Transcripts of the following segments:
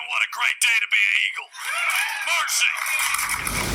Man, what a great day to be an Eagle. Mercy.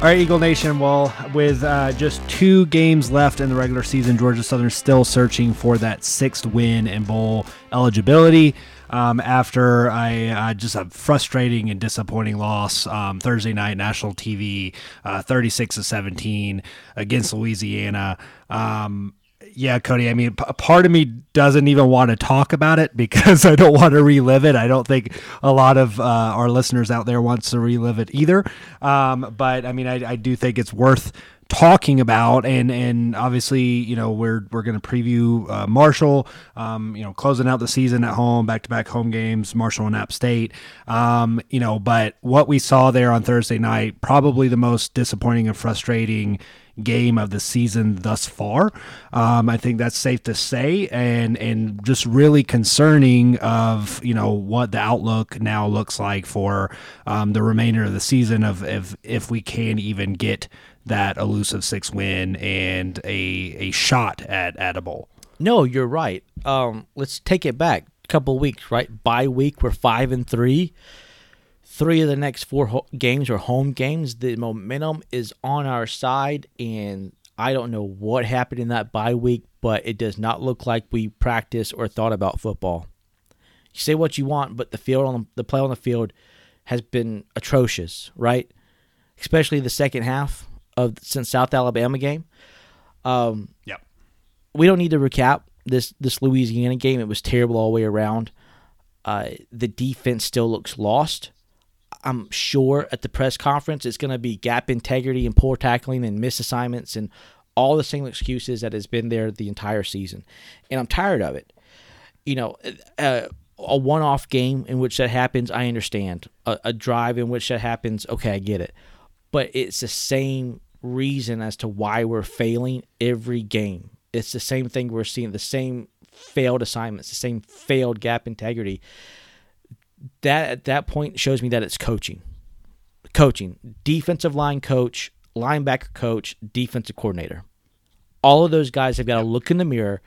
All right, Eagle Nation. Well, with uh, just two games left in the regular season, Georgia Southern still searching for that sixth win and bowl eligibility. Um, after I uh, just a frustrating and disappointing loss um, Thursday night national TV, uh, thirty-six to seventeen against Louisiana. Um, yeah, Cody. I mean, part of me doesn't even want to talk about it because I don't want to relive it. I don't think a lot of uh, our listeners out there wants to relive it either. Um, but I mean, I, I do think it's worth talking about and and obviously you know we're we're going to preview uh, Marshall um, you know closing out the season at home back to back home games Marshall and App State um, you know but what we saw there on Thursday night probably the most disappointing and frustrating game of the season thus far. Um, I think that's safe to say, and and just really concerning of you know what the outlook now looks like for um, the remainder of the season of if if we can even get that elusive six win and a a shot at at a bowl. No, you're right. Um, let's take it back a couple weeks, right? By week, we're five and three. Three of the next four ho- games are home games. The momentum is on our side, and I don't know what happened in that bye week, but it does not look like we practiced or thought about football. You say what you want, but the field on the, play on the field has been atrocious, right? Especially the second half of since South Alabama game. Um, Yep. we don't need to recap this this Louisiana game. It was terrible all the way around. Uh, the defense still looks lost. I'm sure at the press conference it's going to be gap integrity and poor tackling and miss assignments and all the same excuses that has been there the entire season. And I'm tired of it. You know, uh, a one-off game in which that happens, I understand. A, a drive in which that happens, okay, I get it. But it's the same reason as to why we're failing every game. It's the same thing we're seeing, the same failed assignments, the same failed gap integrity. That at that point shows me that it's coaching. Coaching. Defensive line coach, linebacker coach, defensive coordinator. All of those guys have got to look in the mirror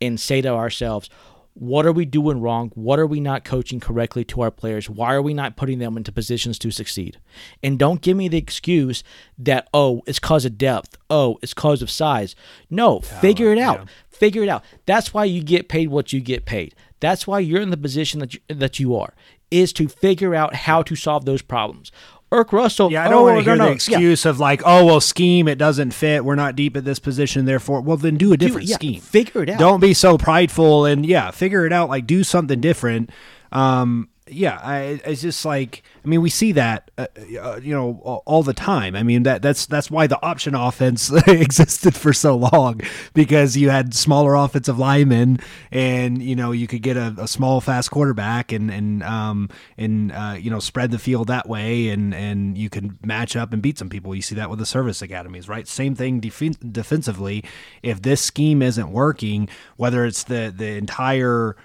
and say to ourselves, what are we doing wrong? What are we not coaching correctly to our players? Why are we not putting them into positions to succeed? And don't give me the excuse that, oh, it's because of depth. Oh, it's because of size. No, figure it out. Figure it out. That's why you get paid what you get paid. That's why you're in the position that you, that you are, is to figure out how to solve those problems. Erk Russell. Yeah, I don't oh, want to hear no, no, the yeah. excuse of like, oh well, scheme it doesn't fit. We're not deep at this position, therefore, well then do a different yeah, scheme. figure it out. Don't be so prideful and yeah, figure it out. Like do something different. Um, yeah, I, it's just like I mean we see that uh, uh, you know all, the time. I mean that that's that's why the option offense existed for so long because you had smaller offensive linemen and you know you could get a, a small fast quarterback and and um and uh, you know spread the field that way and and you can match up and beat some people. You see that with the service academies, right? Same thing defen defensively. If this scheme isn't working, whether it's the the entire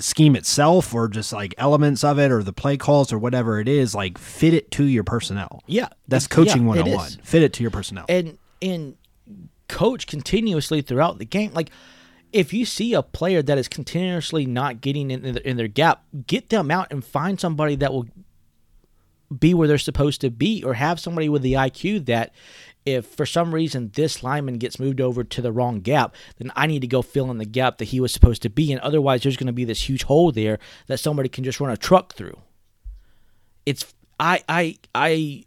scheme itself or just like elements of it or the play calls or whatever it is like fit it to your personnel Yeah, that's coaching yeah, it 101 is. fit it to your personnel and and coach continuously throughout the game. Like if you see a player that is continuously not getting in, in, their, in their gap, get them out and find somebody that will be where they're supposed to be, or have somebody with the IQ that. If for some reason this lineman gets moved over to the wrong gap, then I need to go fill in the gap that he was supposed to be in. Otherwise, there's going to be this huge hole there that somebody can just run a truck through. It's I I I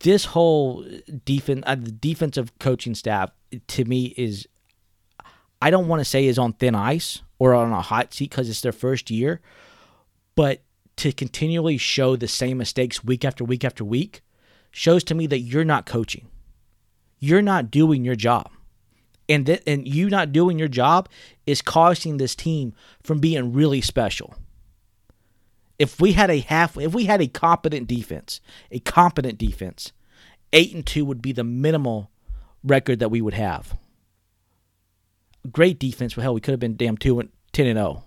this whole defense, uh, the defensive coaching staff, to me is, I don't want to say is on thin ice or on a hot seat because it's their first year, but to continually show the same mistakes week after week after week shows to me that you're not coaching. You're not doing your job. And th- and you not doing your job is costing this team from being really special. If we had a half if we had a competent defense, a competent defense, 8 and 2 would be the minimal record that we would have. Great defense, well hell, we could have been damn 2 and 10 and oh. 0.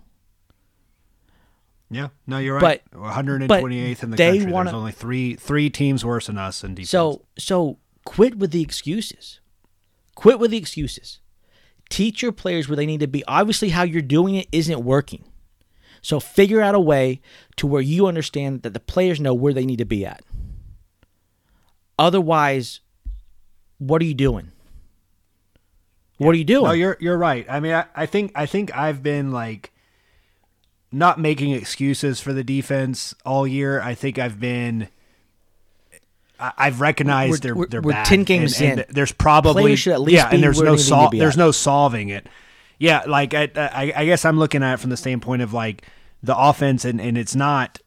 Yeah, no, you're right. But- 128th in the they country. wanna- There's only three three teams worse than us in defense. So so quit with the excuses. Quit with the excuses. Teach your players where they need to be. Obviously, how you're doing it isn't working. So figure out a way to where you understand that the players know where they need to be at. Otherwise, what are you doing? What are you doing? No, you're you're right. I mean, I, I think I think I've been like not making excuses for the defense all year. I think I've been. I've recognized We're- they're we're- they're we're bad. 10 games and, and in. There's probably Players should at least yeah, and there's no they need to sol- there's at. no solving it. Yeah, like I, I I guess I'm looking at it from the standpoint of like the offense, and and it's not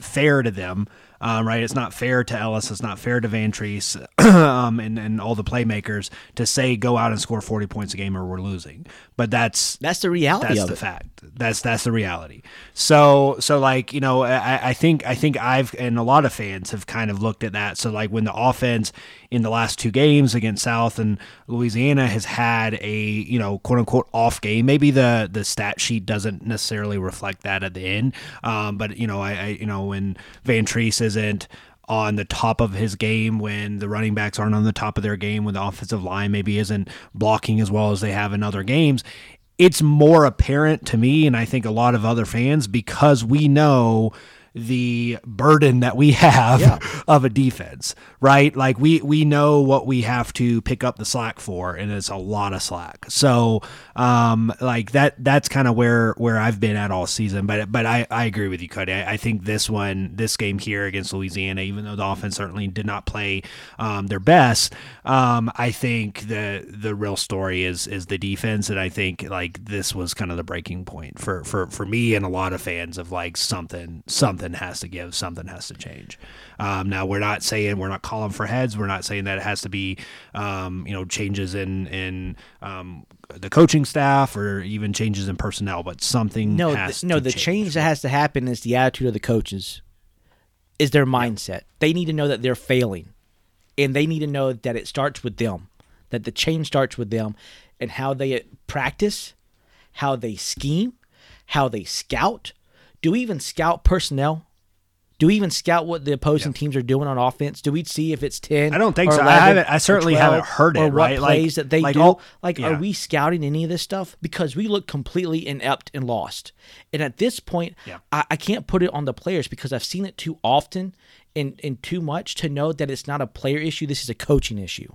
fair to them. Um, right, it's not fair to Ellis. It's not fair to Vantrease um, and and all the playmakers to say go out and score 40 points a game or we're losing. But that's That's the reality that's of the it. fact. That's that's the reality. So so like you know I, I think I think I've and a lot of fans have kind of looked at that. So like when the offense in the last two games against South and Louisiana has had a you know quote unquote off game. Maybe the the stat sheet doesn't necessarily reflect that at the end. Um, but you know I, I you know when Vantrease isn't on the top of his game when the running backs aren't on the top of their game when the offensive line maybe isn't blocking as well as they have in other games. It's more apparent to me and I think a lot of other fans because we know the burden that we have Yeah. of a defense, right? Like we we know what we have to pick up the slack for, and it's a lot of slack. So, um, like that that's kind of where where I've been at all season. But but I I agree with you, Cody. I, I think this one, this game here against Louisiana, even though the offense certainly did not play um, their best, um, I think the the real story is is the defense, and I think like this was kind of the breaking point for for for me and a lot of fans of like something something has to give, something has to change. Um, now we're not saying we're not calling for heads. We're not saying that it has to be um, you know changes in in um, the coaching staff or even changes in personnel, but something No, has th- no. The change that has to happen is the attitude of the coaches, is their mindset. They need to know that they're failing, and they need to know that it starts with them. That the change starts with them, and how they practice, how they scheme, how they scout. Do we even scout personnel? Do we even scout what the opposing teams are doing on offense? Do we see if it's ten? I don't think or so. I haven't- I certainly 12, haven't heard it. or it, what right? Like- plays that they like do. all- like, yeah. are we scouting any of this stuff? Because we look completely inept and lost. And at this point, Yeah. I, I can't put it on the players because I've seen it too often and, and too much to know that it's not a player issue. This is a coaching issue.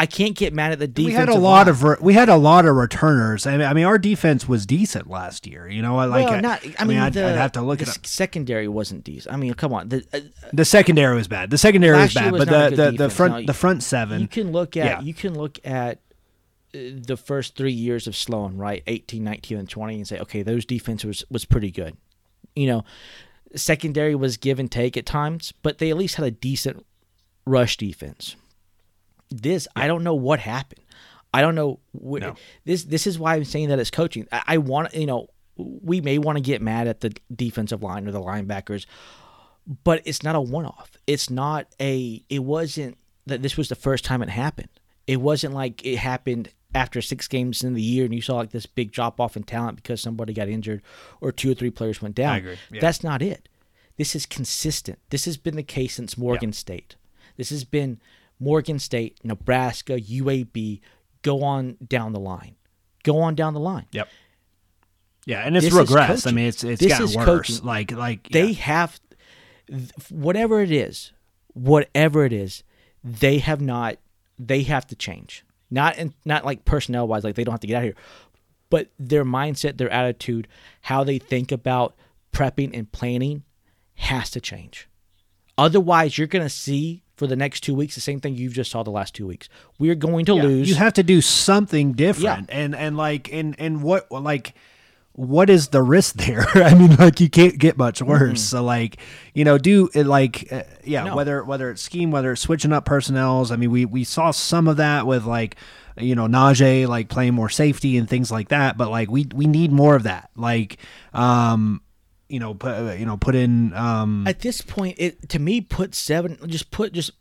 I can't get mad at the defense. we had a lot of re- we had a lot of returners. I mean, I mean, our defense was decent last year. You know, I like well, not. I, I mean, I'd, the, I'd have to look at it. secondary wasn't decent. I mean, come on. The, uh, The secondary was bad. The secondary was bad, was but the, the, the front No, the front seven. you can look at Yeah. you can look at uh, the first three years of Sloan, right? 18, 19, and 20, and say, okay, those defense was, was pretty good. You know, secondary was give and take at times, but they at least had a decent rush defense. This, I don't know what happened. I don't know. Wh- No. This this is why I'm saying that it's coaching. I, I want you know we may want to get mad at the defensive line or the linebackers, but it's not a one off. It's not a. It wasn't that this was the first time it happened. It wasn't like it happened after six games in the year and you saw like this big drop off in talent because somebody got injured or two or three players went down. Yeah. That's not it. This is consistent. This has been the case since Morgan State. This has been Morgan State, Nebraska, UAB. Go on down the line. Go on down the line. Yep. Yeah, and it's This regressed. I mean, it's it's This gotten worse. coaching. Like like They yeah. have whatever it is, whatever it is, they have not. They have to change. Not in, not like personnel wise, like they don't have to get out of here, but their mindset, their attitude, how they think about prepping and planning has to change. Otherwise, you're going to see for the next two weeks the same thing you've just saw the last two weeks. We're going to Yeah, lose. You have to do something different, yeah. and and like and and what like what is the risk there? I mean, like you can't get much worse. So like you know, do it like uh, yeah, No. whether whether it's scheme, whether it's switching up personnels. I mean, we we saw some of that with like you know Najee like playing more safety and things like that. But like we we need more of that. Like um you know put you know put in um At this point, it to me put seven. Just put just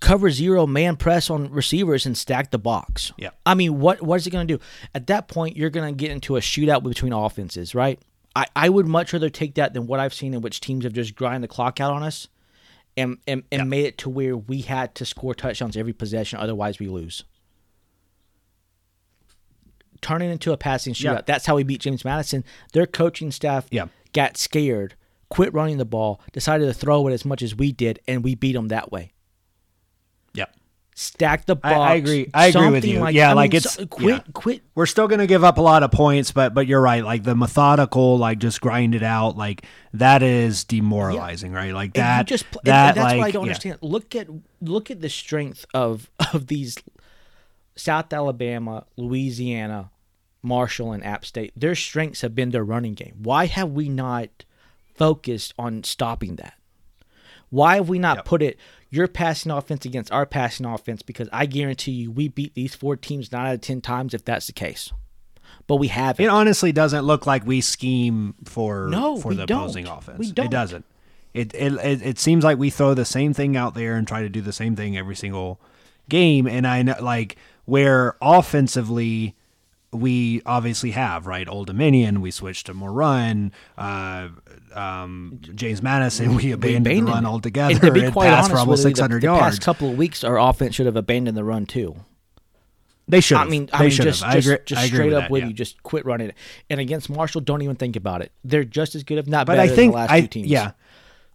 cover zero man press on receivers and stack the box. Yeah. I mean, what what is it going to do? At that point, you're going to get into a shootout between offenses, right? I, I would much rather take that than what I've seen in which teams have just grind the clock out on us and and, and made it to where we had to score touchdowns every possession, otherwise we lose. turning into a passing shootout. Yeah. That's how we beat James Madison. Their coaching staff Yeah. Got scared, quit running the ball, decided to throw it as much as we did, and we beat them that way. yeah. Stack the box. I- I agree. I agree with you. Like, Yeah, I like mean, it's- so- quit, yeah. quit. we're still going to give up a lot of points, but but you're right. Like the methodical, like just grind it out, like that is demoralizing, right? Like And that. just pl- that and that's like, what I don't yeah. understand. Look at look at the strength of of these South Alabama, Louisiana, Marshall, and App State. Their strengths have been their running game. Why have we not focused on stopping that? Why have we not put it your passing offense against our passing offense? Because I guarantee you, we beat these four teams nine out of ten times if that's the case. But we haven't. It honestly doesn't look like we scheme for No, for the don't. opposing offense. We don't. It doesn't. It, it it it seems like we throw the same thing out there and try to do the same thing every single game. And I know like where offensively we obviously have right Old Dominion. We switched to more run. Uh, um, James Madison. We abandoned, the run it. altogether. And to be quite honest for almost six hundred the, the yards. past couple of weeks, our offense should have abandoned the run too. they should. I mean, I mean, just. I just, agree. just straight with up that, with yeah. you, just quit running it. And against Marshall, don't even think about it. They're just as good, if not but better, I think than the last I two teams. yeah,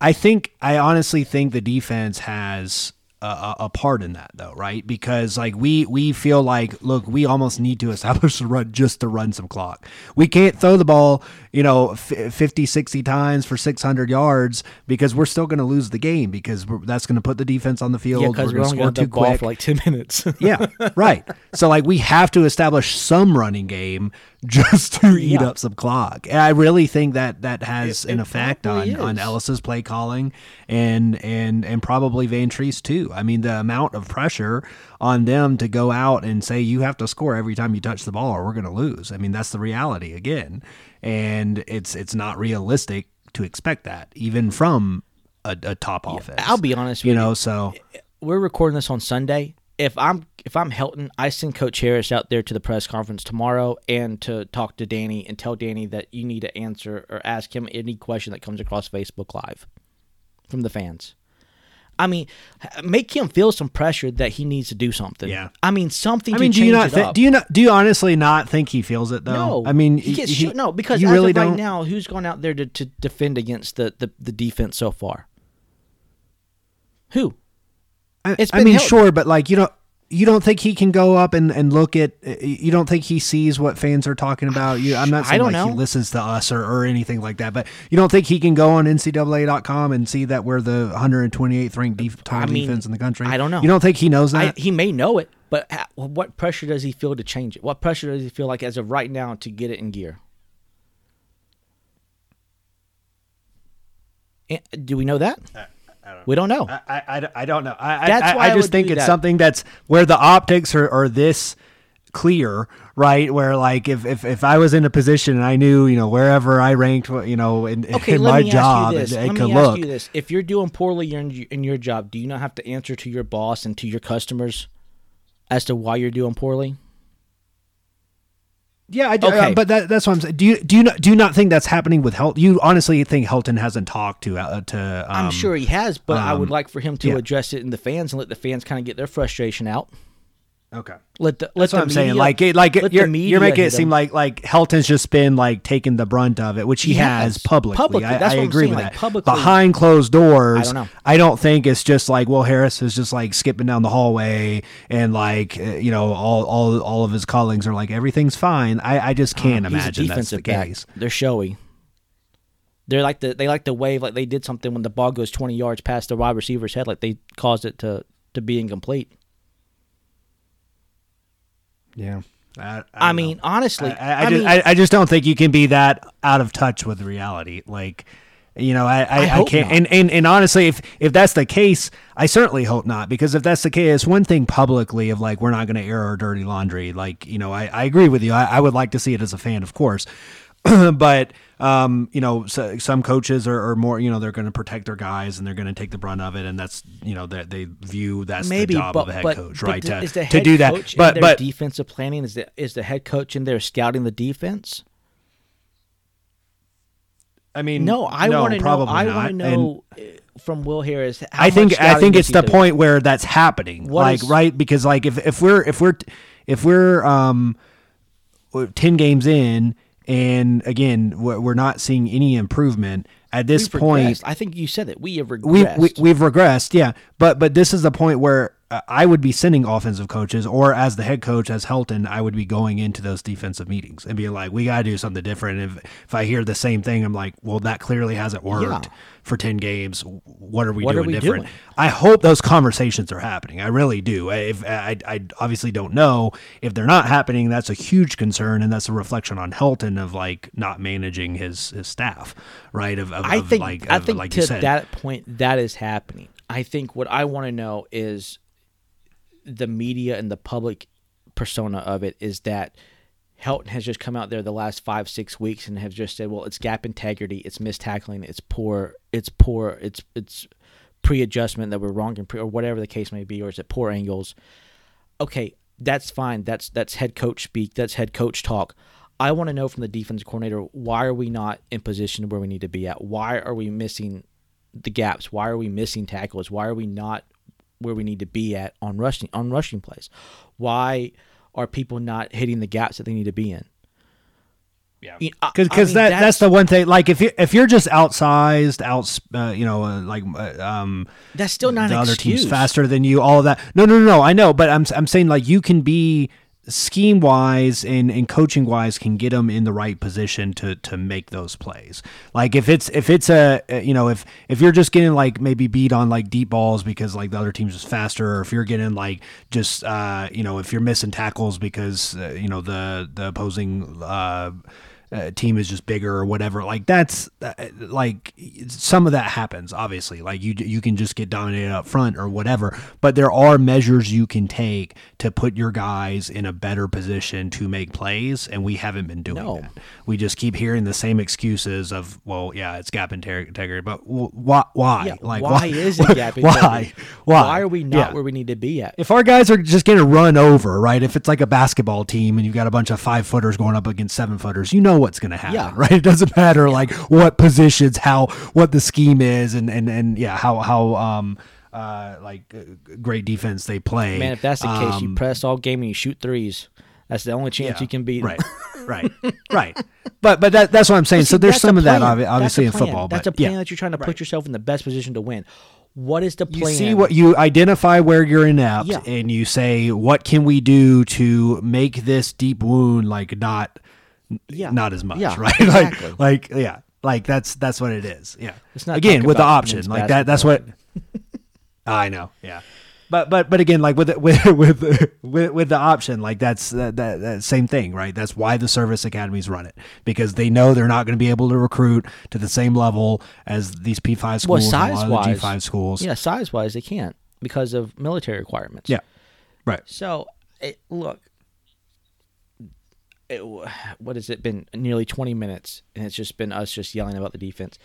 I think I honestly think the defense has a, a, a part in that though, right? Because like we we feel like look, we almost need to establish the run just to run some clock. We can't throw the ball, you know, f- 50 60 times for 600 yards because we're still going to lose the game because we're, that's going to put the defense on the field. yeah, because we're we're going to score too quick. for like ten minutes. yeah, right. So like we have to establish some running game just to eat Yeah. up some clock. And I really think that that has It- an effect on probably on. Ellis's play calling and and and probably Vantrease too. I mean the amount of pressure on them to go out and say you have to score every time you touch the ball or we're going to lose. I mean that's the reality again. And it's it's not realistic to expect that even from a, a top offense. I'll be honest you with know, you. so we're recording this on Sunday. If I'm if I'm Helton, I send Coach Harris out there to the press conference tomorrow and to talk to Danny and tell Danny that you need to answer or ask him any question that comes across Facebook Live from the fans. I mean, make him feel some pressure that he needs to do something. Yeah. I mean, something. I to mean, do you not up. do you not do you honestly not think he feels it though? No, I mean, he gets he- no because you really right don't. now, who's gone out there to, to defend against the, the, the defense so far? Who? I, It's I mean, held- sure, but like you don't you don't think he can go up and, and look at you don't think he sees what fans are talking about you i'm not I saying don't like he listens to us or, or anything like that but you don't think he can go on ncaa.com and see that we're the 128th ranked def- total I mean, defense in the country I don't know. you don't think he knows I, that he may know it, but what pressure does he feel to change it? What pressure does he feel like as of right now to get it in gear? Eh, Do we know that? We don't know. I, I, I don't know. I, That's I, why I I just think it's that. something that's where the optics are, are this clear, right? Where like if, if, if I was in a position and I knew, you know, wherever I ranked, you know, in, Okay, in my job, ask you this. and let could me look. ask you this: If you're doing poorly in your, in your job, do you not have to answer to your boss and to your customers as to why you're doing poorly? Yeah, I do, Okay. uh, but that, that's what I'm saying. Do you do you not do you not think that's happening with Helton? You honestly think Helton hasn't talked to uh, to? Um, I'm sure he has, but I would um, like for him to yeah. address it in the fans and let the fans kind of get their frustration out. Okay. Let the let That's the what I'm saying. Like, it, like it, you're, media you're making it seem like like Helton's just been like taking the brunt of it, which he, He has, publicly. Publicly. I, I agree saying, with like, that. publicly- Behind closed doors, I don't know. I don't think it's just like Will Harris is just like skipping down the hallway and like uh, you know all all all of his colleagues are like everything's fine. I I just can't He's a imagine that's the back. case. They're showy. They're like the they like to wave like they did something when the ball goes twenty yards past the wide receiver's head, like they caused it to to be incomplete. Yeah. I, I, don't know. mean, honestly, I, I, I just, mean, I, I just don't think you can be that out of touch with reality. Like, You know, I I, I I, hope can't. not. And, and and honestly, if if that's the case, I certainly hope not. Because if that's the case, it's one thing publicly of like we're not going to air our dirty laundry. Like you know, I, I agree with you. I, I would like to see it as a fan, of course. but um, you know, so, some coaches are, are more. You know, they're going to protect their guys and they're going to take the brunt of it, and that's you know that they view that's Maybe, the job but, of a head but, coach, but right? to, is the to head do that, coach in but their but defensive planning is the is the head coach in there scouting the defense? I mean, No, I no, want to know. probably I want to know uh, from Will Harris. How I think I think it's he the point where that's happening. What like is- right because like if if we're if we're if we're um 10 games in and again we're not seeing any improvement at this We've point regressed. I think you said it. We have regressed. we we've regressed, yeah. But but this is the point where I would be sending offensive coaches, or as the head coach, as Helton, I would be going into those defensive meetings and be like, "We got to do something different." If if I hear the same thing, I'm like, "Well, that clearly hasn't worked Yeah. for ten games. What are we What are doing we different?" doing? I hope those conversations are happening. I really do. I- If I, I obviously don't know if they're not happening, that's a huge concern, and that's a reflection on Helton of like not managing his his staff, right? Of, of I of, think like I of, think like to you said. that point that is happening. I think what I want to know is the media and the public persona of it is that Helton has just come out there the last five six weeks and have just said, well, it's gap integrity, it's missed tackling, it's poor, it's poor, it's it's pre-adjustment that we're wrong in pre, or whatever the case may be, or is it poor angles? Okay, that's fine. That's that's head coach speak. That's head coach talk. I want to know from the defense coordinator why are we not in position where we need to be at? Why are we missing the gaps? Why are we missing tackles? Why are we not where we need to be at on rushing on rushing plays? Why are people not hitting the gaps that they need to be in? Yeah, You- I- because I mean, that that's- that's the one thing. Like if you if you're just outsized, out uh, you know, uh, like uh, um, That's still not the an other excuse. team's faster than you, all of that. No, no, no, no. I know, but I'm I'm saying like you can be scheme wise and, and coaching wise can get them in the right position to to make those plays. Like if it's if it's a you know if if you're just getting like maybe beat on like deep balls because like the other team's just faster, or if you're getting like just uh you know if you're missing tackles because uh, you know the the opposing uh uh, team is just bigger or whatever. Like that's uh, like some of that happens. Obviously, like you you can just get dominated up front or whatever. But there are measures you can take to put your guys in a better position to make plays, and we haven't been doing No. that. We just keep hearing the same excuses of, well, yeah, it's gap integrity, but why? Why? Yeah, like why, is it gap Why? integrity? Why? Why are we not Yeah. where we need to be at? If our guys are just getting run over, right? If it's like a basketball team and you've got a bunch of five footers going up against seven footers, you know what's going to happen, Yeah. right? It doesn't matter like what positions, how, what the scheme is, and and and yeah, how how um uh like uh, great defense they play. Man, if that's the case, you Um, press all game and you shoot threes. That's the only chance yeah, you can beat. Right, right, right. But but that that's what I'm saying. But so there's some of that plan. obviously in football. That's but a plan yeah. that you're trying to put yourself in the best position to win. What is the you see what you identify where you're inept Yeah. and you say what can we do to make this deep wound like not Yeah. not as much Yeah, right? Exactly. like like yeah like that's that's what it is yeah. Let's not again with the option like that that's what i know yeah. But but but again like with the- with with with, with the option like that's that, that that same thing right? That's why the service academies run it because they know they're not going to be able to recruit to the same level as these p5 well, schools and a size wise, the g5 schools. Yeah, size wise, they can't because of military requirements. yeah right. So, it, look, it, what has it been? Nearly 20 minutes, and it's just been us just yelling about the defense.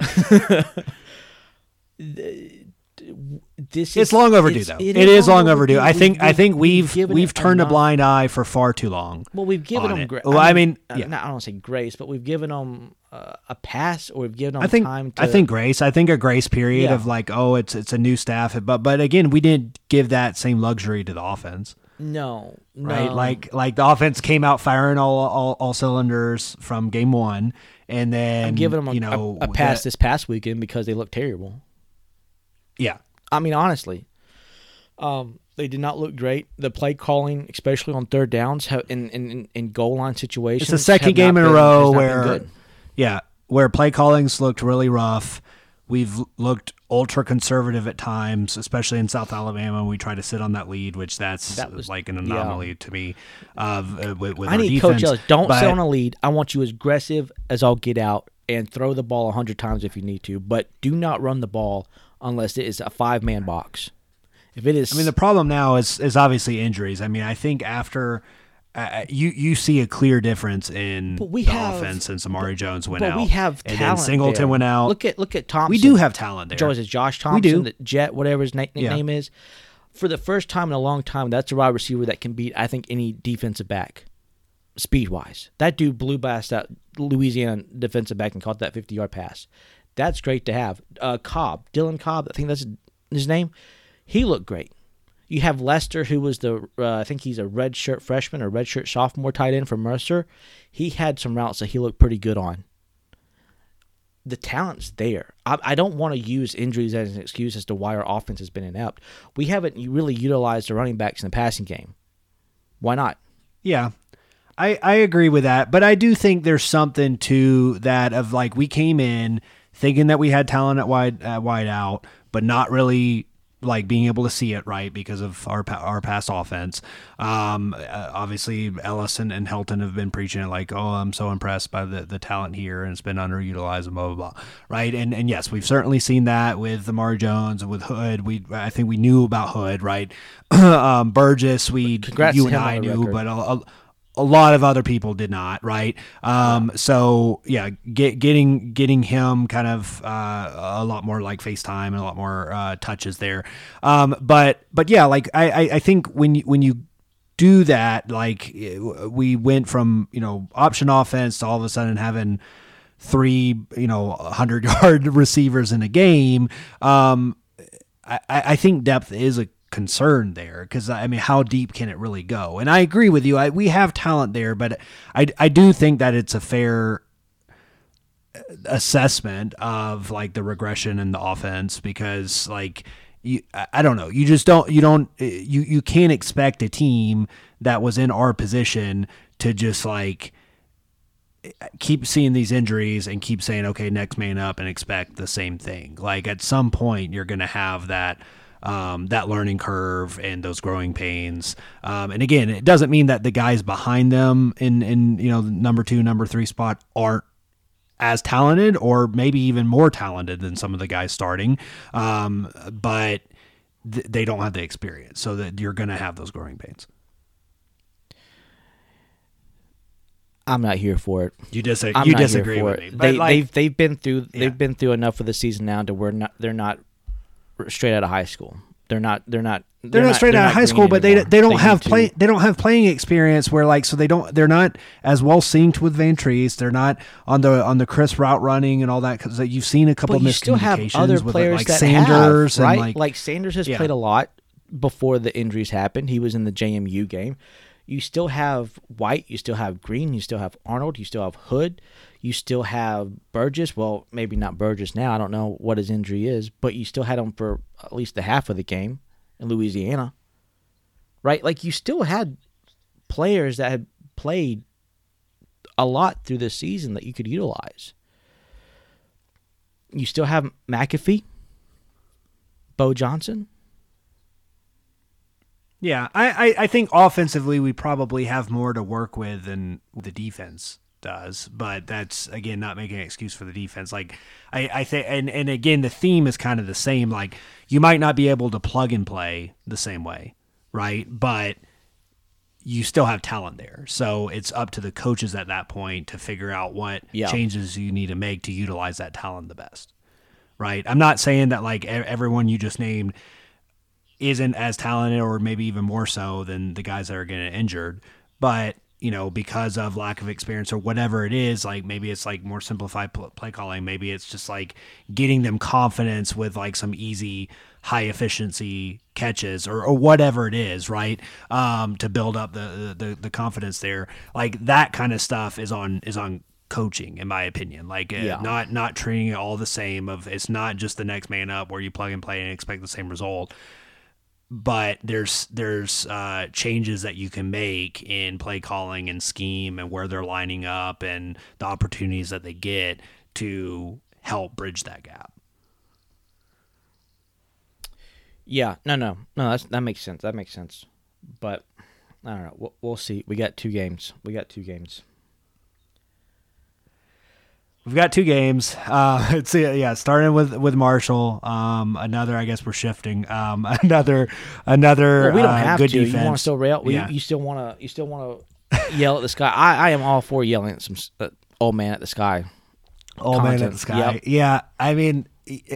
this It's is- long overdue, it's- though. it is long overdue. I think I think we've we've it turned a enough- blind eye for far too long. Well, we've given them. it. Gra- Well, I mean, uh, yeah. not, I don't want to say grace, but we've given them uh, a pass, or we've given them I think time. To, I think grace. I think a grace period Yeah. of like, oh, it's it's a new staff, but but again, we didn't give that same luxury to the offense, no, right? no. Like like the offense came out firing all all, all cylinders from game one, and then I'm giving them a, you know a, a pass that- this past weekend because they looked terrible. yeah, I mean, honestly, um, they did not look great. The play calling, especially on third downs, have, in, in in- goal line situations, It's the second game in a row been where, yeah, where play callings looked really rough. We've looked ultra conservative at times, especially in South Alabama. We try to sit on that lead, which that's That was- like an yeah. anomaly to me. Of uh, with, with I need defense. Coach Ellis. Don't but, sit on a lead. I want you as aggressive as I'll get out and throw the ball a hundred times if you need to, but do not run the ball unless it is a five man box. If it is, I mean, the problem now is is obviously injuries. I mean, I think after uh, you you see a clear difference in we the have- offense since Amare Jones went but out. we have and talent then Singleton there. went out. Look at look at Thompson. we do have talent there. Joe, is Josh Thompson, the Jet, whatever his na- nickname is? For the first time in a long time, that's a wide receiver that can beat, I think, any defensive back, speed wise. That dude blew past that Louisiana defensive back and caught that 50 yard pass. That's great to have. Uh, Cobb, Dylan Cobb, I think that's his name. He looked great. You have Lester, who was the, uh, I think he's a red shirt freshman or red shirt sophomore tight end from Mercer. He had some routes that he looked pretty good on the talent's there. I, I don't want to use injuries as an excuse as to why our offense has been inept. We haven't really utilized the running backs in the passing game. Why not? Yeah. I, I agree with that, but I do think there's something to that of like we came in thinking that we had talent at wide at wide out, but not really like being able to see it right because of our our past offense. Um, uh, obviously Ellison and, Helton have been preaching it like, oh, I'm so impressed by the, the talent here and it's been underutilized and blah blah blah, right? And and yes, we've certainly seen that with Amare Jones and with Hood. We I think we knew about Hood, right? um, Burgess, we Congrats you and I knew, record. but a, a, a lot of other people did not, right? Um, So yeah, get, getting getting him kind of uh, a lot more like FaceTime and a lot more uh, touches there. Um, but but yeah, like I, I, I think when you, when you do that, like eh, we went from you know option offense to all of a sudden having three you know hundred yard receivers in a game. Um, I, I think depth is a concern there because I mean, how deep can it really go? And I agree with you. I, we have talent there, but I, I do think that it's a fair uh, assessment of like the regression in the offense because like you I don't know you just don't you don't uh, you you can't expect a team that was in our position to just like uh, keep seeing these injuries and keep saying okay next man up and expect the same thing like at some point you're going to have that um, that learning curve and those growing pains um, and again it doesn't mean that the guys behind them in in you know number two number three spot aren't as talented or maybe even more talented than some of the guys starting um, but th- they don't have the experience so that you're going to have those growing pains I'm not here for it. you you disagree with it. me They, but like, they've they've been through Yeah. they've been through enough of the season now to where not they're not straight out of high school. They're not they're not they're, not straight they're out of high school, but they anymore. they don't need have to- play they don't have playing experience where like so they don't they're not as well synced with Vantrease. They're not on the on the crisp route running and all that because you've seen a couple But you still have miscommunications other with players like that Sanders have, right? and like, Sanders has Yeah. played a lot before the injuries happened. He was in the JMU game. You still have White. You still have Green. You still have Arnold. You still have Hood. You still have Burgess. Well, maybe not Burgess now. I don't know what his injury is, but you still had him for at least the half of the game in Louisiana. Right? Like you still had players that had played a lot through this season that you could utilize. You still have McAfee, Bo Johnson. Yeah. I, I I think offensively we probably have more to work with than the defense does, but that's again not making an excuse for the defense. Like I I think and and again the theme is kind of the same. Like you might not be able to plug and play the same way, right? But you still have talent there. So it's up to the coaches at that point to figure out what Yeah. changes you need to make to utilize that talent the best. Right? I'm not saying that like everyone you just named isn't as talented or maybe even more so than the guys that are getting injured, but you know, because of lack of experience or whatever it is, like maybe it's like more simplified play calling. Maybe it's just like getting them confidence with like some easy, high efficiency catches or, or whatever it is, right? Um, to build up the, the the confidence there. Like that kind of stuff is on is on coaching, in my opinion. Like uh, Yeah. not not treating it all the same. Of it's not just the next man up where you plug and play and expect the same result but there's there's uh, changes that you can make in play calling and scheme and where they're lining up and the opportunities that they get to help bridge that gap. Yeah, no, no, no. That's, that makes sense. That makes sense. But I don't know. We'll, we'll see. We got two games. We got two games. We've got two games. Uh, it's yeah, starting with with Marshall. Um, another, I guess we're shifting. Um, another, another. Well, we don't uh, have good to. defense. You want to still rail? Yeah. You, you still want to? You still want to yell at the sky? I, I am all for yelling at some uh, old man at the sky. Old man at the sky. Yep. Yeah, I mean,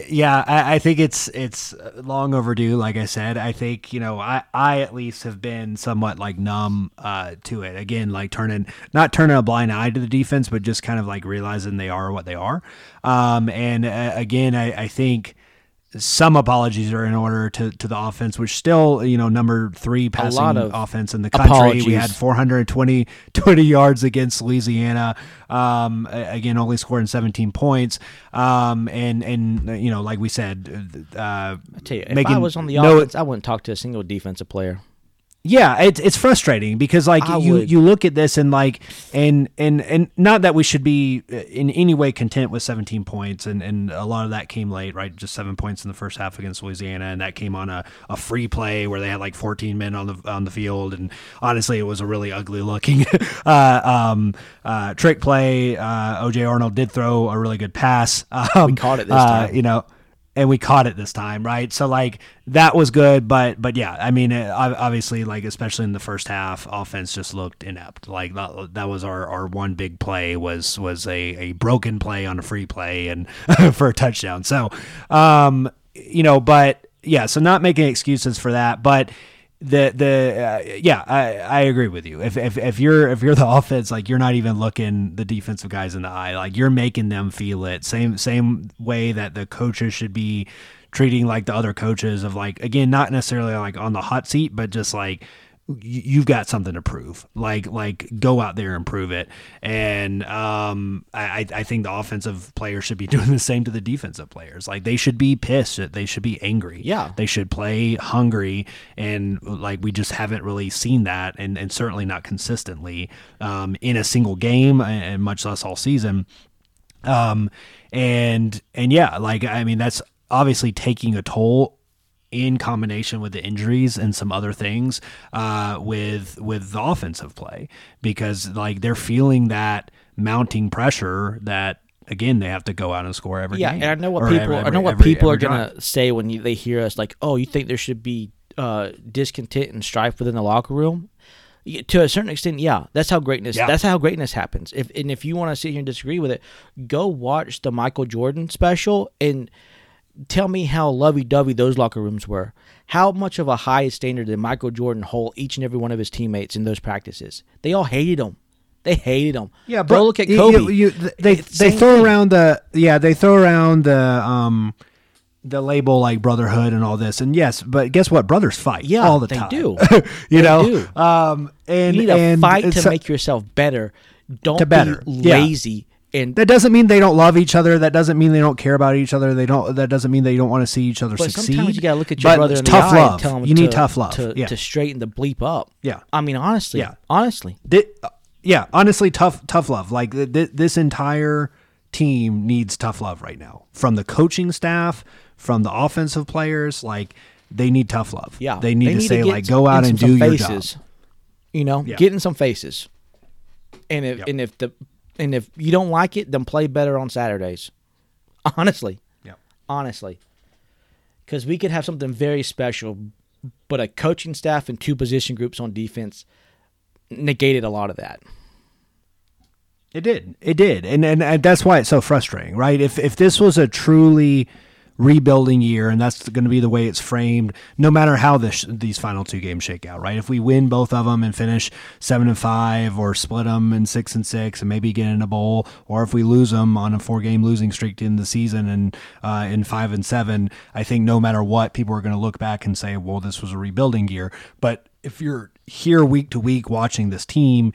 yeah, I, I think it's it's long overdue. Like I said, I think you know, I I at least have been somewhat like numb uh, to it. Again, like turning not turning a blind eye to the defense, but just kind of like realizing they are what they are. Um, and uh, again, I, I think. Some apologies are in order to, to the offense, which still, you know, number three passing of offense in the country. We had apologies. 420 20 yards against Louisiana. Um, again, only scoring 17 points. Um, and and you know, like we said, uh, I tell you, if I was on the no- offense, I wouldn't talk to a single defensive player. Yeah, it's it's frustrating because like I you would- you look at this and like and and and not that we should be uh, in any way content with 17 points and and a lot of that came late, right? Just seven points in the first half against Louisiana, and that came on a, a free play where they had like 14 men on the on the field, and honestly, it was a really ugly looking uh, um, uh, trick play. Uh, OJ Arnold did throw a really good pass. Um, we caught it this uh, time. you know and we caught it this time, right? So like that was good, but but yeah, I mean, it, obviously, like especially in the first half, offense just looked inept. Like that, that was our, our one big play was was a, a broken play on a free play and for a touchdown. So, um, you know, but yeah, so not making excuses for that, but the the uh, yeah I, I agree with you. If, if if you're if you're the offense like you're not even looking the defensive guys in the eye. Like you're making them feel it. Same same way that the coaches should be treating like the other coaches of like again not necessarily like on the hot seat but just like you've got something to prove. Like like go out there and prove it. And um I, I think the offensive players should be doing the same to the defensive players. Like they should be pissed. They should be angry. Yeah. they should play hungry. And like we just haven't really seen that and, and certainly not consistently um, in a single game and, and much less all season. Um and and yeah like i mean that's obviously taking a toll in combination with the injuries and some other things uh, with with the offensive play because like they're feeling that mounting pressure that again they have to go out and score every Yeah, game. and I know what people every- I know what every- people are gonna drive. say when you, they hear us like, oh, you think there should be uh, discontent and strife within the locker room? To a certain extent, yeah, that's how greatness. Yeah. That's how greatness happens. If and if you want to sit here and disagree with it, go watch the Michael Jordan special and tell me how lovey-dovey those locker rooms were. How much of a high standard did Michael Jordan hold each and every one of his teammates in those practices? They all hated him. They hated him. Yeah, go but look at Kobe. you- you- th- they It's they throw thing. around the yeah they throw around the um the label like brotherhood and all this and yes, but guess what? Brothers fight Yeah, all the they time. do. you They know, do. um, and you need to and fight to it's- make yourself better. Don't To better, be yeah. And That doesn't mean they don't love each other. That doesn't mean they don't care about each other. They don't. That doesn't mean they don't want to see each other but succeed. sometimes you gotta look at your But brother in the tough eye love. and tell him you to, need tough love. to, yeah. to straighten the bleep up. Yeah. I mean honestly, Yeah. honestly, Thi- uh, yeah, honestly, tough, tough love. Like th- th- this entire team needs tough love right now from the coaching staff, from the offensive players. Like they need tough love. yeah, they need to say get like, go out in and some do your faces, job. You know, Yeah. get in some faces. And if and if the and if you don't like it, then play better on Saturdays. Honestly, Yeah. honestly, because we could have something very special, but a coaching staff and two position groups on defense negated a lot of that. It did. It did, and, and and that's why it's so frustrating, right? If if this was a truly rebuilding year, and that's going to be the way it's framed, no matter how this these final two games shake out, right? If we win both of them and finish seven and five, or split them in six and six, and maybe get in a bowl, or if we lose them on a four game losing streak in the season and uh, in five and seven, I think no matter what, people are going to look back and say, well, this was a rebuilding year. But if you're here week to week watching this team.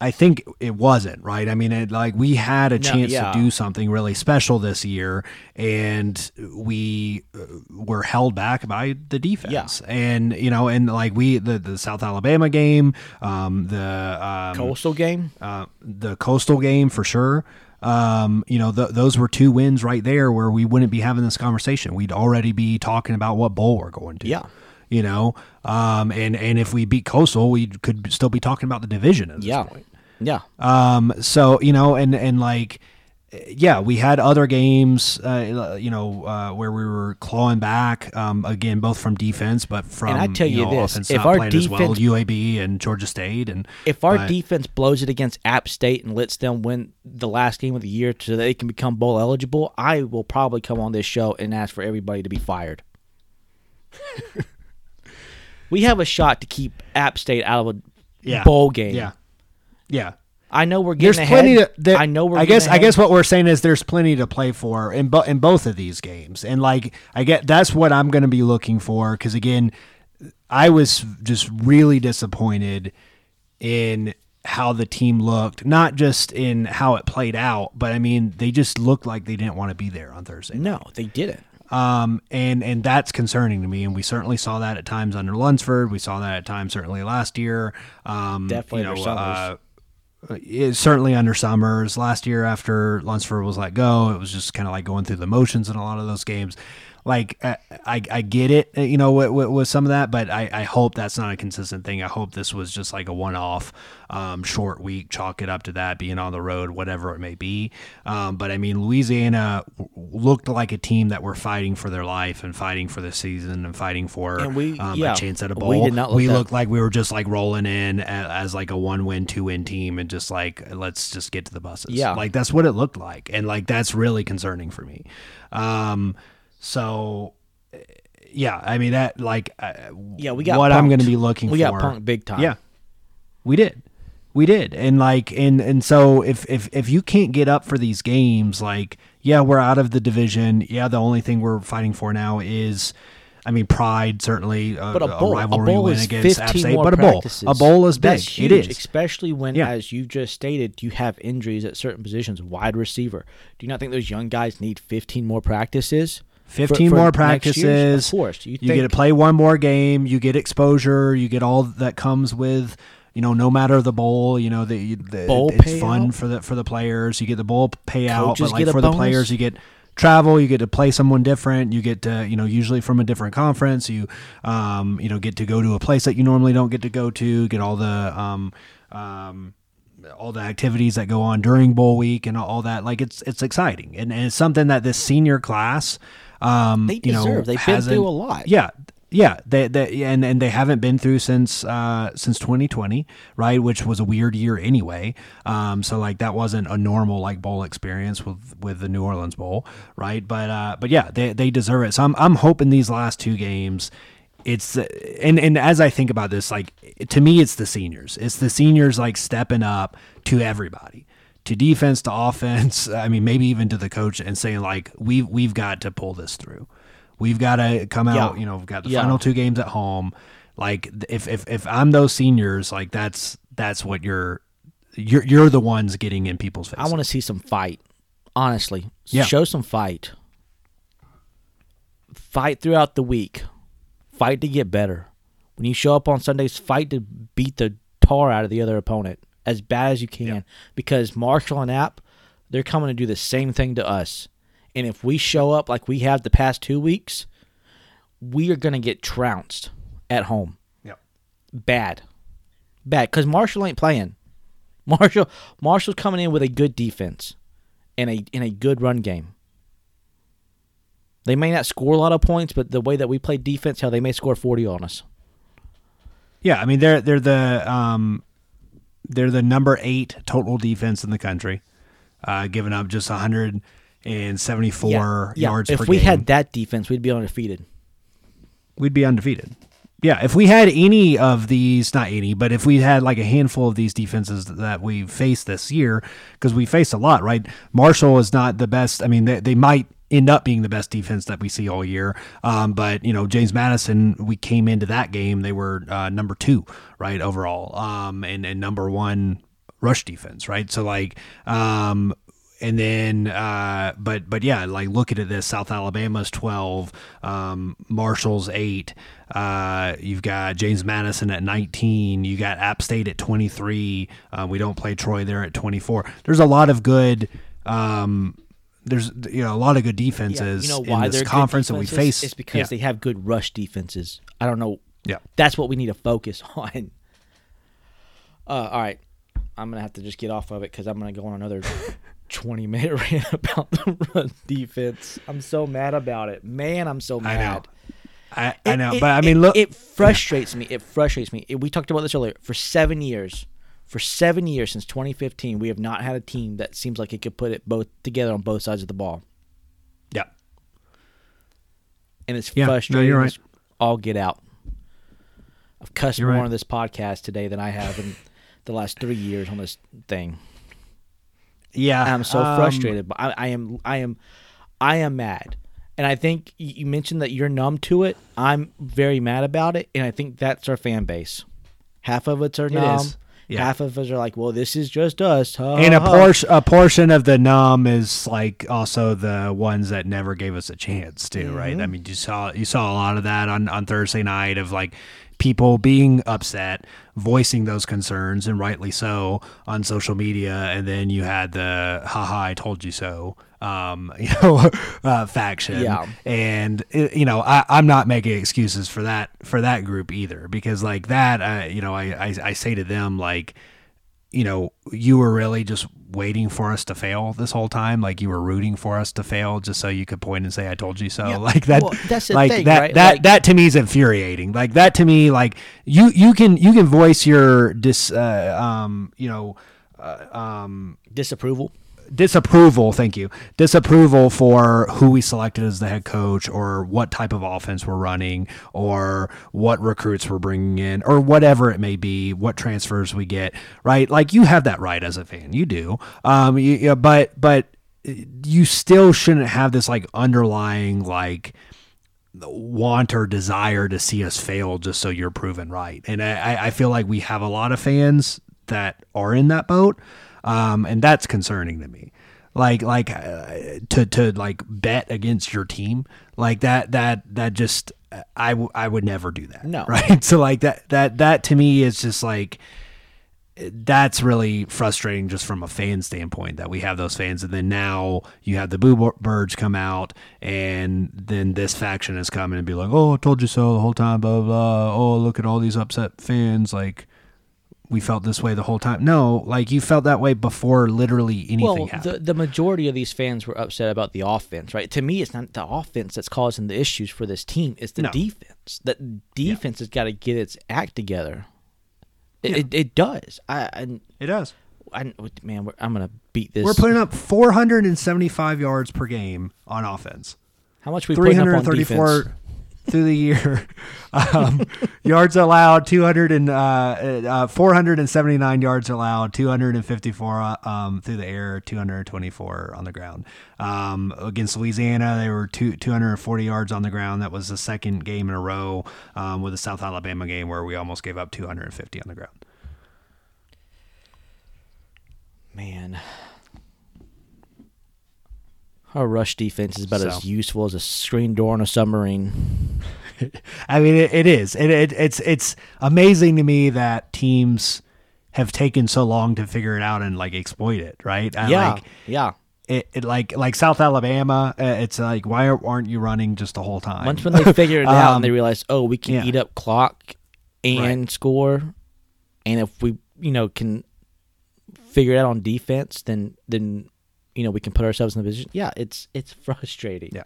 I think it wasn't right. I mean, it, like we had a chance yeah. to do something really special this year, and we uh, were held back by the defense. Yeah. And you know, and like we the the South Alabama game, um, the um, Coastal game. uh, the coastal game for sure. Um, you know, th- those were two wins right there where we wouldn't be having this conversation. We'd already be talking about what bowl we're going to. Yeah. You know, um, and and if we beat Coastal, we could still be talking about the division at this Yeah. point. Yeah. Um, so you know, and and like yeah, we had other games, uh, you know, uh, where we were clawing back. Um, again, both from defense, but from I tell you know, this, if our playing as well, defense- UAB and Georgia State, and If our but- defense blows it against App State and lets them win the last game of the year so they can become bowl eligible, I will probably come on this show and ask for everybody to be fired. we have a shot to keep App State out of a yeah, bowl game. yeah, yeah. I know we're There's getting plenty. ahead. To, there, I know we're. I guess. getting I guess what we're saying is there's plenty to play for in bo- in both of these games, and like I get that's what I'm going to be looking for because again, I was just really disappointed in how the team looked, not just in how it played out, but I mean they just looked like they didn't want to be there on Thursday. No, they didn't. Um, and and that's concerning to me, and we certainly saw that at times under Lunsford. We saw that at times certainly last year. Um, Definitely you under know, Summers. uh, it, certainly under Summers. Last year after Lunsford was let go, it was just kind of like going through the motions in a lot of those games. Like I, I, I get it, uh, you know, with, with, with some of that, but I, I hope that's not a consistent thing. I hope this was just like a one-off, um, short week. Chalk it up to that being on the road, whatever it may be. Um, but I mean, Louisiana looked like a team that were fighting for their life and fighting for the season and fighting for And we- um, yeah, a chance at a bowl. we did not look we looked like we were just like rolling in as, as like a one-win, two-win team, and just like let's just get to the buses. Yeah. like that's what it looked like, and like that's really concerning for me. Um, so yeah, I mean that like uh, Yeah, we got what I'm going to be looking We for. We got punked big time. Yeah, we did, we did, and like and and so if if if you can't get up for these games, like yeah, we're out of the division. Yeah, the only thing we're fighting for now is. I mean, pride certainly. Uh, But a bowl, a rivalry bowl win is against App 15 State, more but a bowl, practices. a bowl is big. Huge, it is. especially when, Yeah. as you just stated, you have injuries at certain positions. Wide receiver. Do you not think those young guys need 15 more practices? For- 15 for more next year? practices. Of course, you, you get to play one more game. You get exposure. You get all that comes with, you know, no matter the bowl. You know, the, the Bowl it's fun for the for the players. You get the bowl payout, Coaches but like for the players, you get travel. You get to play someone different. You get to, you know, usually from a different conference. You, um, you know, get to go to a place that you normally don't get to go to. Get all the, um, um, all the activities that go on during bowl week and all that. Like it's it's exciting and, and it's something that this senior class, um, They you know, deserve. They've been through a lot. Yeah, yeah. They, they and and they haven't been through since uh since 2020, right? Which was a weird year anyway. Um, so like that wasn't a normal like bowl experience with with the New Orleans Bowl, right? But uh, but yeah, they they deserve it. So I'm I'm hoping these last two games it's and and as I think about this, like to me, it's the seniors. It's the seniors like stepping up to everybody, to defense, to offense. I mean, maybe even to the coach and saying like, we have we've got to pull this through. We've got to come out. Yeah. You know, we've got the Yeah. final two games at home. Like if if if I'm those seniors, like that's that's what you're. You're, you're the ones getting in people's faces. I want to see some fight. Honestly, Yeah. show some fight. Fight throughout the week. Fight to get better. When you show up on Sundays, fight to beat the tar out of the other opponent as bad as you can. Because Marshall and App, they're coming to do the same thing to us. And if we show up like we have the past two weeks, we are going to get trounced at home. Yep. Bad. Bad. Because Marshall ain't playing. Marshall Marshall's coming in with a good defense and a in a good run game. They may not score a lot of points, but the way that we play defense, how they may score forty on us. Yeah, I mean they're they're the um they're the number eight total defense in the country, uh, giving up just 174 yards If we game. had that defense, we'd be undefeated. we'd be undefeated. Yeah, if we had any of these, not any, but if we had like a handful of these defenses that we've faced this year, because we faced a lot, right? Marshall is not the best. I mean, they, they might end up being the best defense that we see all year. Um, but you know, James Madison, we came into that game, they were uh, number two, right, overall, um, and and number one rush defense, right? So like, um, and then uh but but yeah like looking at this south alabama's 12 um marshall's 8 uh you've got james madison at 19 you got app state at 23 uh, we don't play troy there at 24 there's a lot of good um there's you know a lot of good defenses you know why in this conference that we face It's because yeah. they have good rush defenses. I don't know. yeah That's what we need to focus on. Uh, all right, I'm gonna have to just get off of it because I'm gonna go on another 20 minute rant about the run defense. I'm so mad about it. Man, I'm so I know. mad. I, I know, it- but I mean, look, It frustrates me. It frustrates me. It- we talked about this earlier. For seven years, for seven years since 2015, we have not had a team that seems like it could put it both together on both sides of the ball, yeah, and it's Yeah, no, frustrating. you're right. All get out. I've cussed You're more right. on this podcast today than I have in the last three years on this thing. yeah. I'm so um, frustrated, but I, I am, I am, I am mad. And I think you mentioned that you're numb to it. I'm very mad about it, and I think that's our fan base. Half of it's are numb. is. Yeah. Half of us are like, "Well, this is just us." Ha, And a ha, portion, a portion of the numb is like also the ones that never gave us a chance too, right? Mm-hmm. I mean, you saw you saw a lot of that on on Thursday night of like people being upset, voicing those concerns, and rightly so on social media. And then you had the "haha, I told you so," um, you know, uh, faction. Yeah. and it- you know, I, I'm not making excuses for that for that group either, because like that, uh, you know, I, I I say to them like you know, you were really just waiting for us to fail this whole time. Like you were rooting for us to fail just so you could point and say, "I told you so." Yeah, Like that. well, that's the like thing, that. right? That Like- that to me is infuriating. Like that to me, like you you can you can voice your dis uh, um you know uh, um disapproval. Disapproval thank you disapproval for who we selected as the head coach or what type of offense we're running or what recruits we're bringing in or whatever it may be what transfers we get right like you have that right as a fan you do um you, yeah, but but you still shouldn't have this like underlying like want or desire to see us fail just so you're proven right. And I, I feel like we have a lot of fans that are in that boat, um, and that's concerning to me. Like like uh, to to like bet against your team like that that that just I, w- I would never do that. No. right. So like that that that to me is just like that's really frustrating just from a fan standpoint that we have those fans and then now you have the boo birds come out and then this faction is coming and be like oh I told you so the whole time blah blah blah oh look at all these upset fans like we felt this way the whole time no like you felt that way before literally anything Well, happened the the majority of these fans were upset about the offense, right? To me, it's not the offense that's causing the issues for this team; it's the No. defense. That defense has got to get its act together. It, it, it does. I, I, it does I man, we're, I'm gonna beat this. we're putting up 475 yards per game on offense how much we putting up on 334 defense? Through the year. Um, yards allowed 200 and uh, uh, 479 yards allowed, 254 uh, um, through the air, 224 on the ground. Um, against Louisiana, they were two, 240 yards on the ground. That was the second game in a row um, with the South Alabama game where we almost gave up 250 on the ground. Man, our rush defense is about as useful as a screen door on a submarine. I mean, it, it is. It, it, it's it's amazing to me that teams have taken so long to figure it out and like exploit it. Right? I yeah, Like, yeah. it, it like like South Alabama. Uh, it's like why aren't you running just the whole time? Once when they figured it out Um, and they realized, oh, we can yeah. eat up clock and Right. score, and if we, you know, can figure it out on defense, then then you know we can put ourselves in the position. Yeah, it's it's frustrating. yeah,